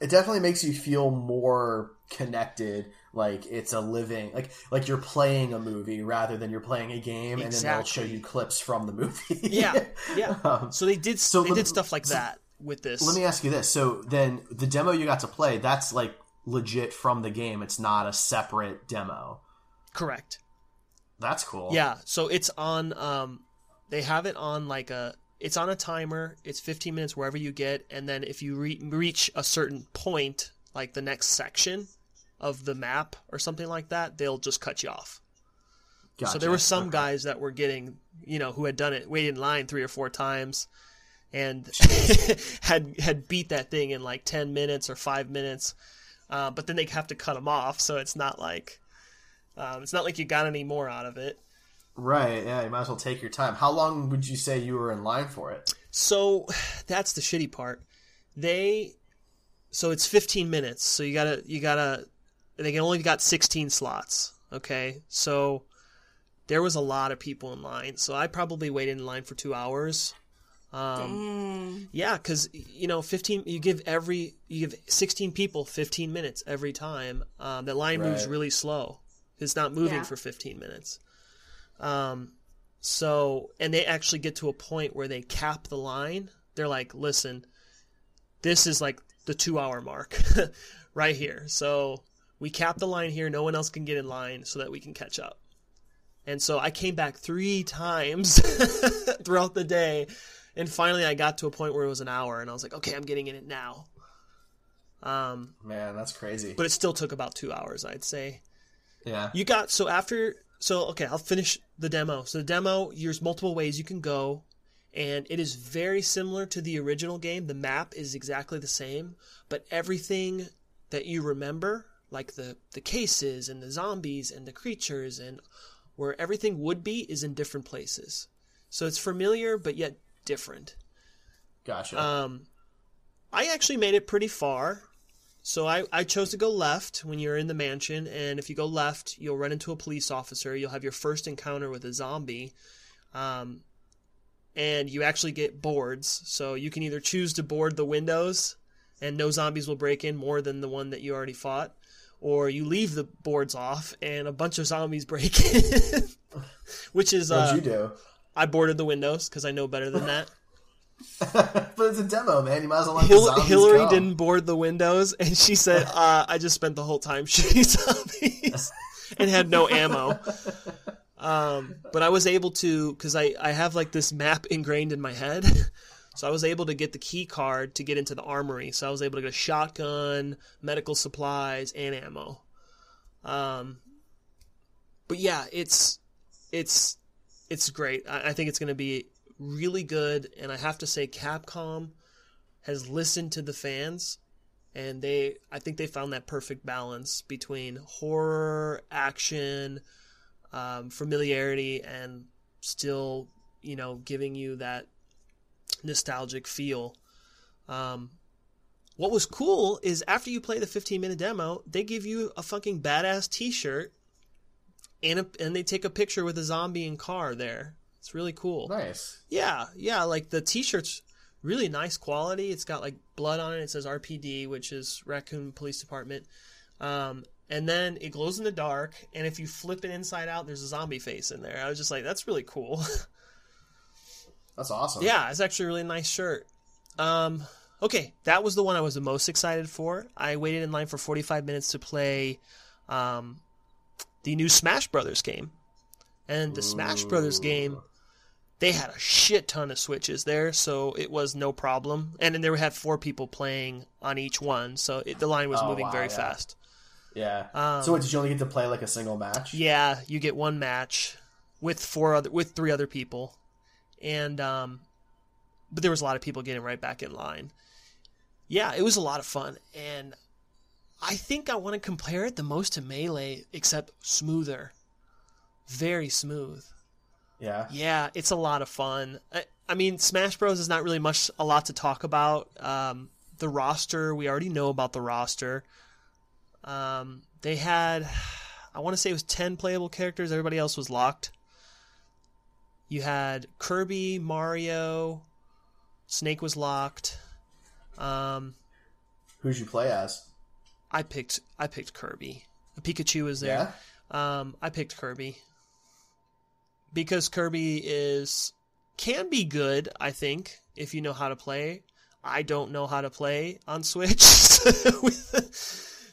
it definitely makes you feel more connected like it's a living like like you're playing a movie rather than you're playing a game and then they'll show you clips from the movie
Yeah, yeah. *laughs*
Um,
So they did
so
they
let-
did stuff like that with this.
let me ask you this so then the demo you got to play that's like legit from the game it's not a separate demo
Correct.
that's cool
Yeah. So it's on. Um, they have it on like a. It's on a timer. It's 15 minutes wherever you get, and then if you re- reach a certain point, like the next section of the map or something like that, they'll just cut you off. So there were some
Okay.
guys that were getting, you know, who had done it, waited in line three or four times, and *laughs* had had beat that thing in like ten minutes or five minutes. Uh, but then they have to cut them off, so it's not like um, it's not like you got any more out of it.
right yeah you might as well take your time how long would you say you were in line for it
So *sighs* that's the shitty part. They so it's 15 minutes. So you gotta you gotta they only got 16 slots. Okay, so there was a lot of people in line. So I probably waited in line for two hours. Um,
Dang.
yeah, because you know, 15. You give every you give 16 people 15 minutes every time. Um, the line moves really slow. It's not moving
Yeah.
for 15 minutes. Um, so and they actually get to a point where they cap the line. They're like, listen, this is like the two hour mark *laughs* right here. So we cap the line here. No one else can get in line so that we can catch up. And so I came back three times *laughs* throughout the day. And finally, I got to a point where it was an hour, and I was like, okay, I'm getting in it now. Um,
man that's crazy
but it still took about two hours, I'd say.
yeah
You got so after so okay, I'll finish the demo. So the demo, there's multiple ways you can go, and it is very similar to the original game. The map is exactly the same, but everything that you remember, like the the cases and the zombies and the creatures and where everything would be, is in different places. So it's familiar but yet different.
gotcha
Um, I actually made it pretty far. So I, I chose to go left when you're in the mansion, and if you go left, you'll run into a police officer. You'll have your first encounter with a zombie. Um, and you actually get boards. So you can either choose to board the windows, and no zombies will break in more than the one that you already fought, or you leave the boards off, and a bunch of zombies break in. *laughs* Which is,
what'd
uh,
you do
I boarded the windows because I know better than that. *laughs*
but it's a demo man you might as well let the
Hil-
zombies
Hillary
go.
didn't board the windows, and she said, *laughs* uh, "I just spent the whole time shooting zombies and had no ammo." Um, but I was able to because I I have like this map ingrained in my head, so I was able to get the key card to get into the armory. So I was able to get a shotgun, medical supplies, and ammo. Um, but yeah, it's it's it's great. I, I think it's going to be really good, and I have to say, Capcom has listened to the fans, and they I think they found that perfect balance between horror, action, um, familiarity, and still you know giving you that nostalgic feel. Um, what was cool is after you play the 15 minute demo, they give you a fucking badass T-shirt, and a, and they take a picture with a zombie and car there. It's really cool.
Nice.
Yeah, yeah, like the t-shirt's really nice quality. It's got like blood on it. It says RPD, which is Raccoon Police Department. Um, and then it glows in the dark, and if you flip it inside out, there's a zombie face in there. I was just like, that's really cool. *laughs*
That's awesome.
yeah, it's actually a really nice shirt. Um, okay, that was the one I was the most excited for. I waited in line for 45 minutes to play um, the new Smash Brothers game. And the Smash Brothers game, they had a shit ton of switches there, so it was no problem. And then they had four people playing on each one, so it, the line was
Oh,
moving
wow,
very
yeah.
fast.
Yeah. so, what, did you only get to play like a single match?
Yeah, you get one match with four other with three other people, and um, but there was a lot of people getting right back in line. Yeah, it was a lot of fun, and I think I want to compare it the most to Melee, except smoother, very smooth.
Yeah.
Yeah, it's a lot of fun. I, I mean, Smash Bros is not really much a lot to talk about. Um, the roster, we already know about the roster. Um, they had, I want to say it was ten playable characters. Everybody else was locked. You had Kirby, Mario, Snake was locked. Um,
Who'd you play as?
I picked I picked Kirby. Pikachu was there. Um, I picked Kirby because Kirby is can be good. I think if you know how to play. I don't know how to play on Switch. *laughs*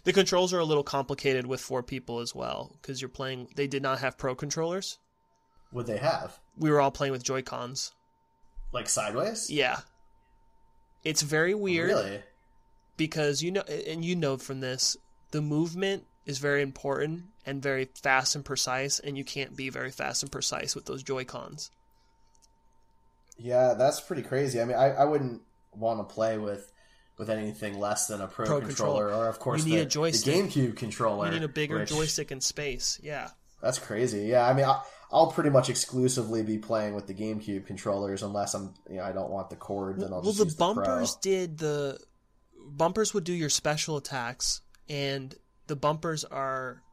the controls are a little complicated with four people as well because you're playing. They did not have pro controllers.
Would they have?
We were all playing with Joy Cons.
Like sideways?
Yeah, it's very weird.
Really?
because you know and you know from this the movement is very important and very fast and precise and you can't be very fast and precise with those joy cons
Yeah, that's pretty crazy. I mean, I, I wouldn't want to play with with anything less than a pro,
Pro
controller,
controller.
or of course
You need
the,
a joystick.
the GameCube controller.
you need a bigger
which-
joystick in space yeah
That's crazy. Yeah, I mean, I, I'll pretty much exclusively be playing with the GameCube controllers unless I'm, you know, I don't want the cord. Then I'll
well
just
the
use the
bumpers did the bumpers would do your special attacks and the bumpers are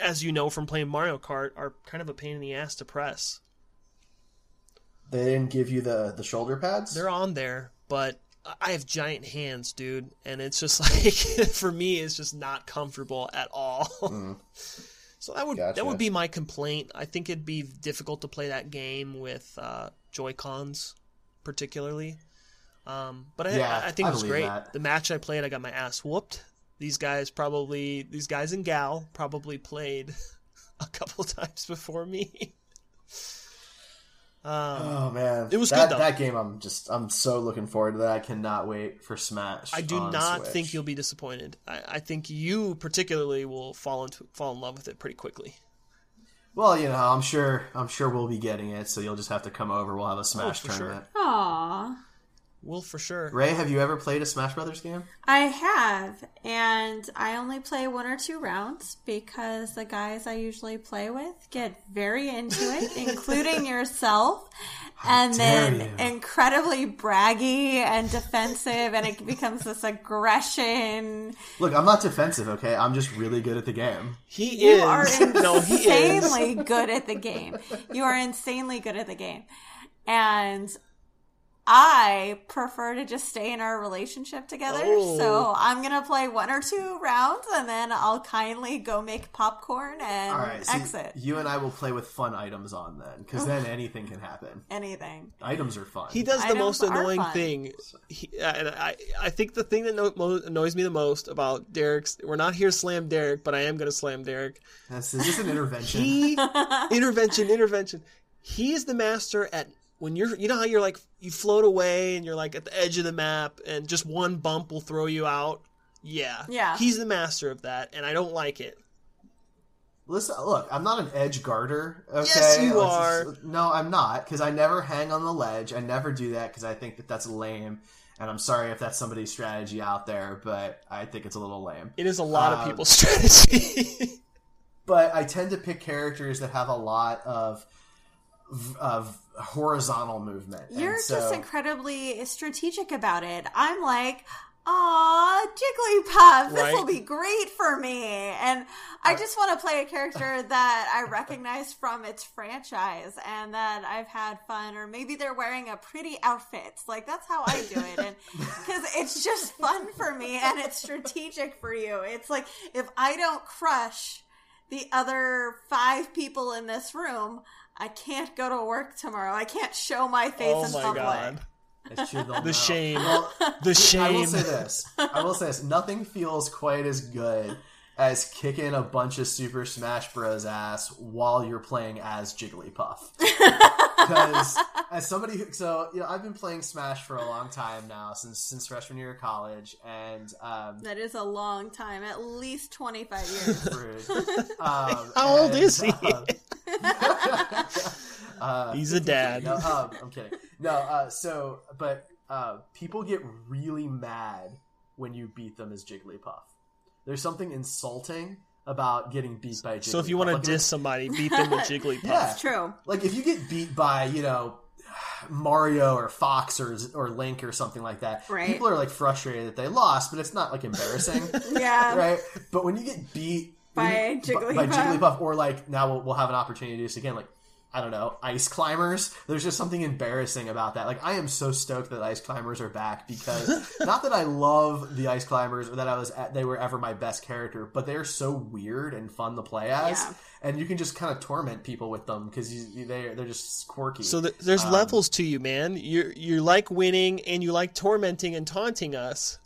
as you know from playing mario kart are kind of a pain in the ass to press
They didn't give you the the shoulder pads.
They're on there, but I have giant hands, dude, and it's just *laughs* like for me, it's just not comfortable at all. Mm. *laughs* So that would
Gotcha.
that would be my complaint. I think it'd be difficult to play that game with uh, Joy Cons, particularly. Um, but I,
Yeah,
I, I think
I
it was great.
that.
The match I played, I got my ass whooped. These guys probably, these guys and gal probably played *laughs* a couple *laughs* times before me. *laughs*
Um, oh man,
It was
that,
good, though.
That game, I'm just, I'm so looking forward to that. I cannot wait for Smash.
I do
on
not
Switch.
think you'll be disappointed. I, I think you particularly will fall into fall in love with it pretty quickly.
Well, you know, I'm sure, I'm sure we'll be getting it. So you'll just have to come over. We'll have a oh, Smash
Oh, for sure.
tournament.
Aww.
Will for sure.
Ray, have you ever played a Smash Brothers game?
I have, and I only play one or two rounds because the guys I usually play with get very into it, *laughs* including yourself, and then
you.
incredibly braggy and defensive, and it becomes this aggression.
Look, I'm not defensive. Okay, I'm just really good at the game.
He
You
is.
are *laughs*
no, he is.
good at the game. You are insanely good at the game, and. I prefer to just stay in our relationship together.
Oh.
So I'm going to play one or two rounds and then I'll kindly go make popcorn and
All right, so
exit.
you and I will play with fun items on then, because then *laughs* anything can happen.
Anything.
Items are fun.
He does the most annoying thing. He, and I, I think the thing that no, mo- annoys me the most about Derek's, we're not here to slam Derek, but I am going to slam Derek.
This is an intervention?
He *laughs* intervention, intervention. He is the master at when you're. You know how you're like you float away and you're like at the edge of the map, and just one bump will throw you out. Yeah,
Yeah.
He's the master of that, and I don't like it.
Listen, look, I'm not an edge guarder. Okay?
Yes, you
Let's
are.
just- no, I'm not, because I never hang on the ledge. I never do that because I think that that's lame. And I'm sorry if that's somebody's strategy out there, but I think it's a little lame.
It is a lot of
Um,
people's *laughs* strategy.
But I tend to pick characters that have a lot of of horizontal movement.
You're
so-
just incredibly strategic about it. I'm like, Aw, Jigglypuff, this
Right.
will be great for me. And I just want to play a character *laughs* that I recognize from its franchise and that I've had fun, or maybe they're wearing a pretty outfit. Like, that's how I do it. And *laughs* because it's just fun for me and it's strategic for you. It's like, if I don't crush the other five people in this room, I can't go to work tomorrow. I can't show my face
Oh
in
my
public.
god.
It's true. they'll
The
know.
shame.
Well,
The
I will
shame.
say this. I will say this. Nothing feels quite as good as kicking a bunch of Super Smash Bros. ass while you're playing as Jigglypuff. *laughs* Because as somebody who, so you know, I've been playing Smash for a long time now, since since freshman year of college, and um,
That is a long time, at least 25 years. *laughs*
rude. Um,
How old
and,
is he?
um, *laughs* uh,
He's a dad.
No, um, I'm kidding. No, uh, so but uh, people get really mad when you beat them as Jigglypuff. There's something insulting about getting beat by Jigglypuff.
So if you want to
Like,
diss somebody, beat them with *laughs* Jigglypuff.
Yeah.
True.
like if you get beat by you know Mario or Fox or or Link or something like that,
Right.
people are like frustrated that they lost, but it's not like embarrassing, *laughs*
Yeah.
right? But when you get beat
By
by
Jigglypuff.
Jigglypuff, or like now we'll, we'll have an opportunity to do this again, like. I don't know, ice climbers. There's just something embarrassing about that. Like, I am so stoked that ice climbers are back because *laughs* not that I love the ice climbers or that I was at, they were ever my best character, but they're so weird and fun to play as,
Yeah.
and you can just kind of torment people with them because you, they they're just quirky.
So th- there's
Um,
levels to you, man. You you like winning and you like tormenting and taunting us.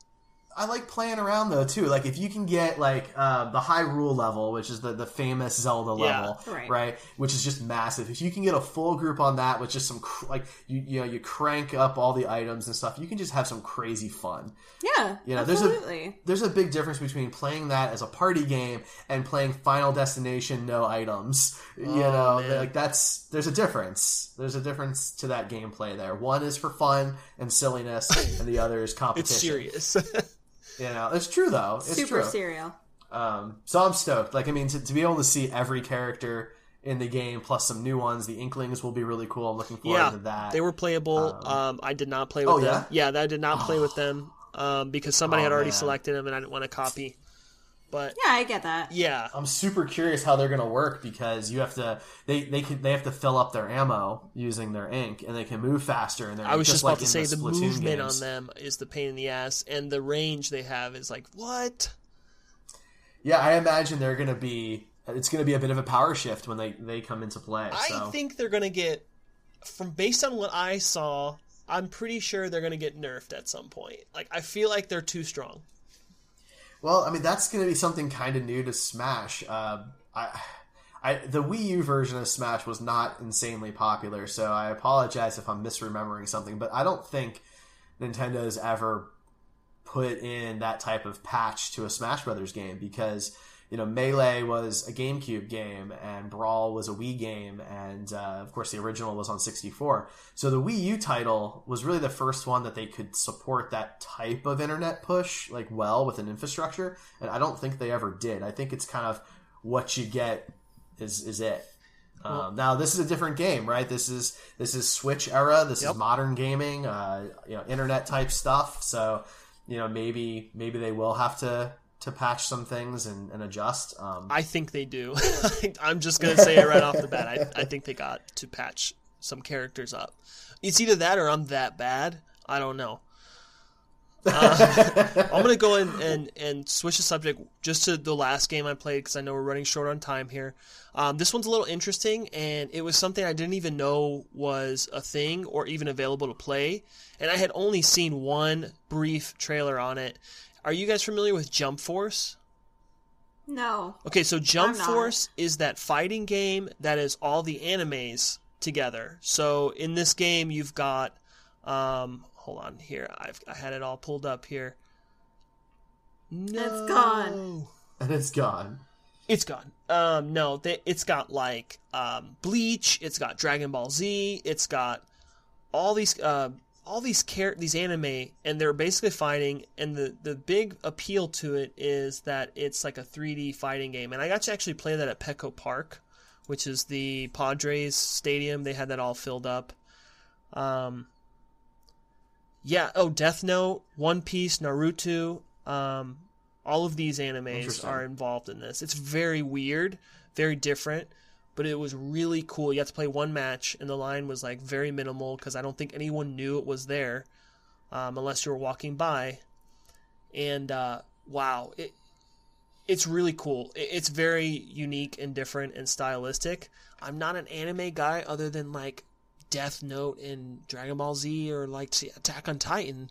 I like playing around though too. Like if you can get like uh, the Hyrule level, which is the the famous Zelda
Yeah.
level,
Right.
Which is just massive. If you can get a full group on that with just some cr- like you you know you crank up all the items and stuff, you can just have some crazy fun.
Yeah.
You know, there's a there's a big difference between playing that as a party game and playing Final Destination no items. you know,
Oh, man.
like that's there's a difference. There's a difference to that gameplay there. One is for fun and silliness, and the other is *laughs* competition.
It's serious. *laughs*
You know, it's true though. It's
Super
true.
serial.
Um, so I'm stoked. Like, I mean, to, to be able to see every character in the game plus some new ones, the Inklings will be really cool. I'm looking forward
yeah,
to that.
they were playable. Um, I did not play with
Oh,
them.
yeah?
Yeah, I did not play with *sighs* them um, because somebody
Oh,
had already
man.
selected them and I didn't want to copy. But
Yeah, I get that.
yeah,
I'm super curious how they're going to work because you have to they they can they have to fill up their ammo using their ink and they can move faster and they're
I was just,
like
about to say the,
Splatoon
movement
games.
on them is the pain in the ass, and the range they have is like what?
Yeah, I imagine they're going to be it's going to be a bit of a power shift when they they come into play.
I think they're gonna get from based on what I saw. I'm pretty sure they're gonna get nerfed at some point. Like I feel like they're too strong.
Well, I mean that's going to be something kind of new to Smash. Uh, I, I, the Wii U version of Smash was not insanely popular, so I apologize if I'm misremembering something. But I don't think Nintendo's ever put in that type of patch to a Smash Brothers game because you know Melee was a GameCube game and Brawl was a Wii game, and uh, of course the original was on 64. So the Wii U title was really the first one that they could support that type of internet push like well with an infrastructure, and I don't think they ever did. I think it's kind of what you get is is it. Um, now this is a different game, right? This is this is Switch era. This
Yep.
is modern gaming, uh, you know, internet type stuff. So you know maybe maybe they will have to to patch some things and, and adjust. Um,
I think they do. *laughs* I'm just gonna say it right off the bat. I, I think they got to patch some characters up. It's either that or I'm that bad. I don't know. Uh, *laughs* I'm gonna go in and and switch the subject just to the last game I played because I know we're running short on time here. Um, this one's a little interesting, and it was something I didn't even know was a thing or even available to play, and I had only seen one brief trailer on it. Are you guys familiar with Jump Force?
No.
Okay, so Jump
I'm not.
Force is that fighting game that is all the animes together. So in this game, you've got, um, hold on here, I've I had it all pulled up here. No,
It's gone.
and it's gone.
It's gone. Um, no, they, it's got like um, Bleach. It's got Dragon Ball Z. It's got all these uh, all these char- these anime, and they're basically fighting. And the the big appeal to it is that it's like a 3D fighting game. And I got to actually play that at Petco Park, which is the Padres stadium. They had that all filled up. Um, yeah. Oh, Death Note, One Piece, Naruto. Um, all of these animes are involved in this. It's very weird, very different, but it was really cool. You had to play one match, and the line was like very minimal because I don't think anyone knew it was there, um, unless you were walking by. And uh, wow, it it's really cool. It- It's very unique and different and stylistic. I'm not an anime guy other than like Death Note and Dragon Ball Z or like Attack on Titan,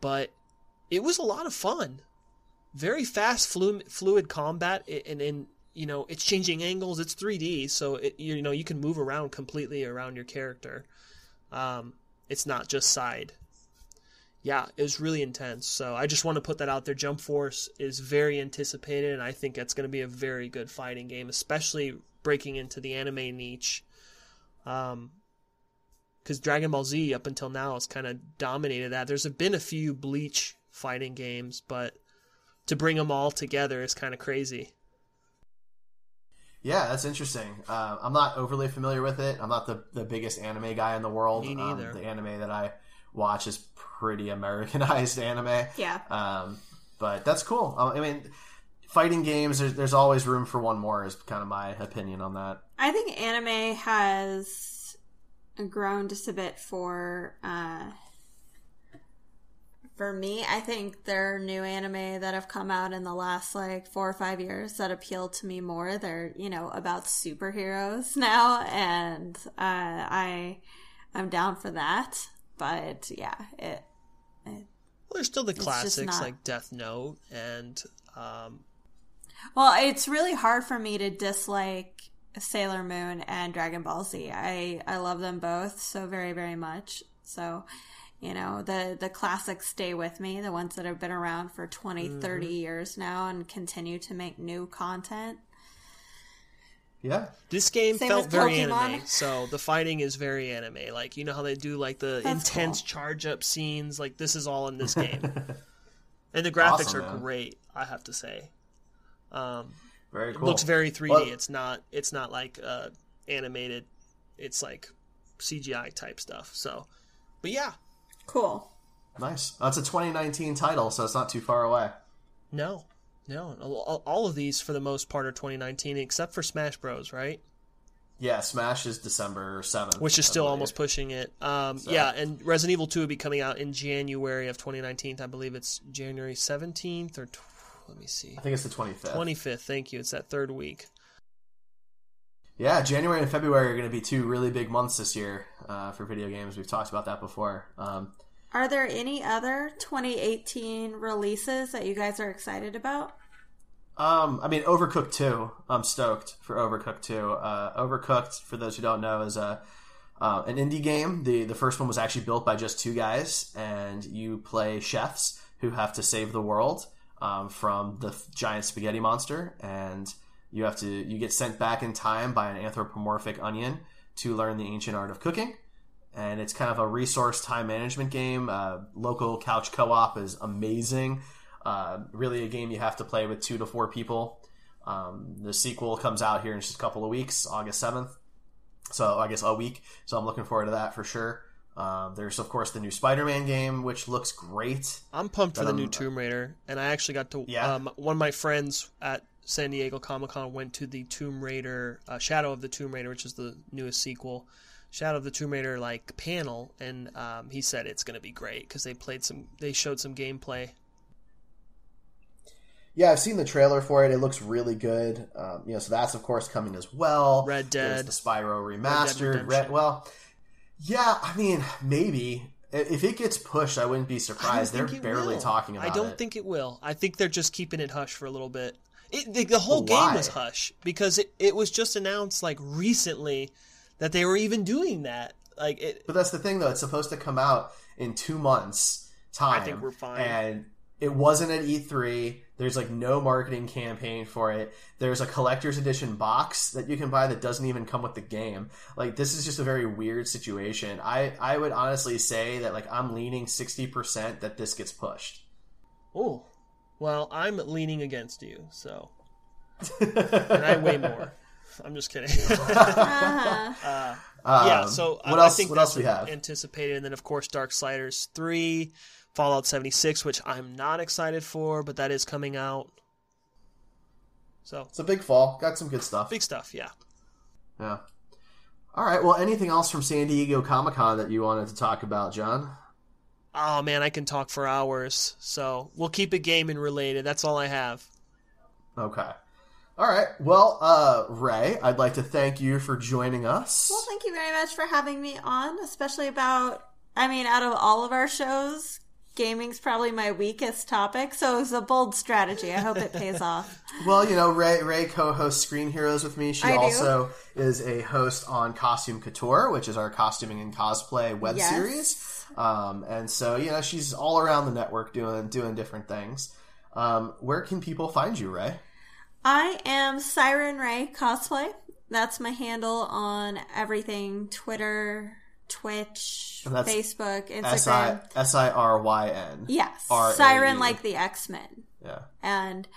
but it was a lot of fun. Very fast, fluid, fluid combat, and and you know it's changing angles. It's 3D, so it, you know you can move around completely around your character. Um, it's not just side. Yeah, it was really intense. So I just want to put that out there. Jump Force is very anticipated, and I think it's going to be a very good fighting game, especially breaking into the anime niche. Um, because Dragon Ball Z up until now has kind of dominated that. There's been a few Bleach fighting games, but to bring them all together is kind of crazy.
Yeah, that's interesting. Uh, I'm not overly familiar with it. I'm not the, the biggest anime guy in the world.
Me neither.
Um, the anime that I watch is pretty Americanized *laughs* anime.
Yeah.
Um, but that's cool. Uh, I mean, fighting games, there's, there's always room for one more, is kind of my opinion on that.
I think anime has grown just a bit for uh for me. I think there are new anime that have come out in the last like four or five years that appeal to me more. They're, you know, about superheroes *laughs* now and uh I I'm down for that. But yeah, it
Well, there's still the classics
not-
like Death Note and um,
Well, it's really hard for me to dislike Sailor Moon and Dragon Ball Z. I I love them both so very very much. So, you know, the the classics stay with me, the ones that have been around for 20, 30 years now and continue to make new content.
Yeah.
This game
Same
felt very
Pokemon.
anime, so the fighting is very anime. Like you know how they do like the
That's
intense
cool.
charge up scenes. Like this is all in this *laughs* game, and the graphics
Awesome,
are
man.
great. I have to say, um,
Very
it
cool.
looks very 3D.
Well-
it's not. It's not like uh, animated. It's like CGI type stuff. So, but yeah,
Cool.
Nice. That's a 2019 title, so it's not too far away.
no, no. All all of these for the most part are 2019, except for Smash Bros. Right?
Yeah, Smash is December 7th.
which is still almost pushing it. Um,
So-
Yeah, and Resident Evil 2 will be coming out in January of 2019. I believe it's January 17th or tw- let me see,
I think it's the 25th.
25th. Thank you. It's that third week.
Yeah, January and February are going to be two really big months this year uh, for video games. We've talked about that before. Um,
Are there any other 2018 releases that you guys are excited about?
um, I mean, Overcooked 2. I'm stoked for Overcooked 2. Uh, Overcooked, for those who don't know, is a uh, an indie game. The the first one was actually built by just two guys, and you play chefs who have to save the world um, from the giant spaghetti monster, and you have to you get sent back in time by an anthropomorphic onion to learn the ancient art of cooking. And it's kind of a resource time management game. Uh, local couch co-op is amazing. Uh, really, a game you have to play with two to four people. Um, the sequel comes out here in just a couple of weeks, August seventh. So I guess a week. So I'm looking forward to that for sure. Um, there's of course the new Spider-Man game, which looks great.
I'm pumped for the
Um,
new Tomb Raider, and I actually got to.
Yeah.
Um, one of my friends at San Diego Comic Con went to the Tomb Raider, uh, Shadow of the Tomb Raider, which is the newest sequel. Shadow of the Tomb Raider like panel, and um, he said it's going to be great because they played some, they showed some gameplay.
Yeah, I've seen the trailer for it. It looks really good. Um, you know, so that's of course coming as well.
Red
There's
Dead.
the Spyro remastered.
Redemption.
Red, well, yeah, I mean, maybe if it gets pushed, I wouldn't be surprised. They're barely
will.
talking about it.
I don't
it.
think it will. I think they're just keeping it hush for a little bit. It, the, the whole game was hush because it, it was just announced like recently that they were even doing that. Like it,
But that's the thing, though. It's supposed to come out in two months' time.
I think we're fine.
And it wasn't at E3. There's like no marketing campaign for it. There's a collector's edition box that you can buy that doesn't even come with the game. Like this is just a very weird situation. I I would honestly say that like I'm leaning sixty percent that this gets pushed.
oh, well, I'm leaning against you, so *laughs* and I weigh more. I'm just kidding. *laughs*
Uh-huh.
Uh, yeah,
Um,
so
what
I,
else?
I think
what else we have?
anticipated, and then of course Darksiders three, Fallout 76, which I'm not excited for, but that is coming out. So
It's a big fall. Got some good stuff.
big stuff, yeah.
Yeah. All right. Well, anything else from San Diego Comic Con that you wanted to talk about, John?
Oh man, I can talk for hours. So we'll keep it gaming related. That's all I have.
Okay. All right. Well, uh, Ray, I'd like to thank you for joining us.
Well, thank you very much for having me on, especially about, I mean, out of all of our shows, gaming's probably my weakest topic, so it was a bold strategy. I hope it pays *laughs* off.
Well, you know, Ray Ray co-hosts Screen Heroes with me. She
I do.
also is a host on Costume Couture, which is our costuming and cosplay web
Yes.
series. Um, and so, you know, she's all around the network doing doing different things. Um, where can people find you, Ray?
I am Siryn Ray Cosplay. That's my handle on everything Twitter, Twitch, Facebook, Instagram.
S I R Y N.
Yes.
R A Siryn
like the X Men.
Yeah.
And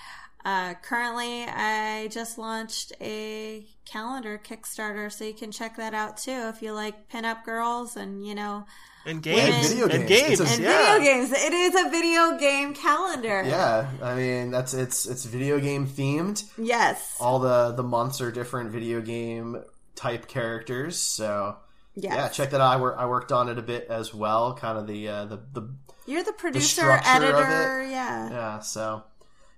uh, currently, I just launched a calendar Kickstarter, so you can check that out too if you like pinup girls and you know
And
Women.
games,
video
and
games.
games,
a-
and
yeah.
video games. It is a video game calendar.
Yeah, I mean that's it's it's video game themed.
Yes.
All the the months are different video game type characters. So
Yes.
yeah, check that out. I, wor- I worked on it a bit as well. Kind of the uh, the the
You're the producer,
structure of
editor. Yeah.
yeah. So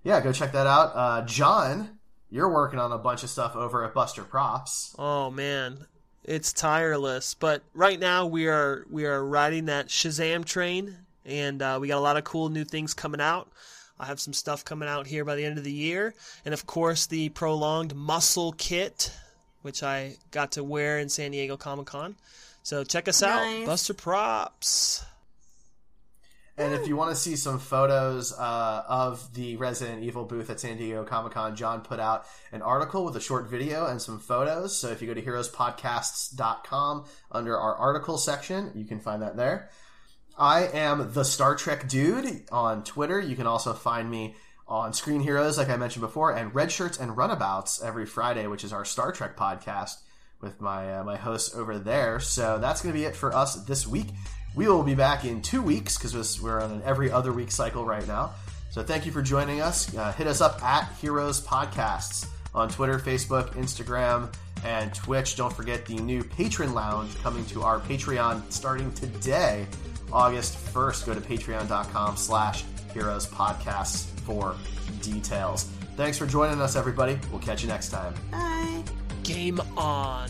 yeah, go check that out. Uh, John, you're working on a bunch of stuff over at Buster Props.
Oh man, it's tireless. But right now we are we are riding that Shazam train, and uh, we got a lot of cool new things coming out. I have some stuff coming out here by the end of the year, and of course the prolonged muscle kit, which I got to wear in San Diego Comic Con. So check us out,
Nice.
Buster Props.
And if you want to see some photos uh, of the Resident Evil booth at San Diego Comic Con, John put out an article with a short video and some photos. So if you go to heroespodcasts.com under our article section, you can find that there. I am the Star Trek Dude on Twitter. You can also find me on Screen Heroes, like I mentioned before, and Red Shirts and Runabouts every Friday, which is our Star Trek podcast with my uh, my hosts over there. So that's going to be it for us this week. We will be back in two weeks because we're on an every other week cycle right now. So thank you for joining us. Uh, hit us up at Heroes Podcasts on Twitter, Facebook, Instagram, and Twitch. Don't forget the new Patron Lounge coming to our Patreon starting today, August 1st. Go to patreon.com slash Heroes Podcasts for details. Thanks for joining us, everybody. We'll catch you next time.
Bye.
Game on.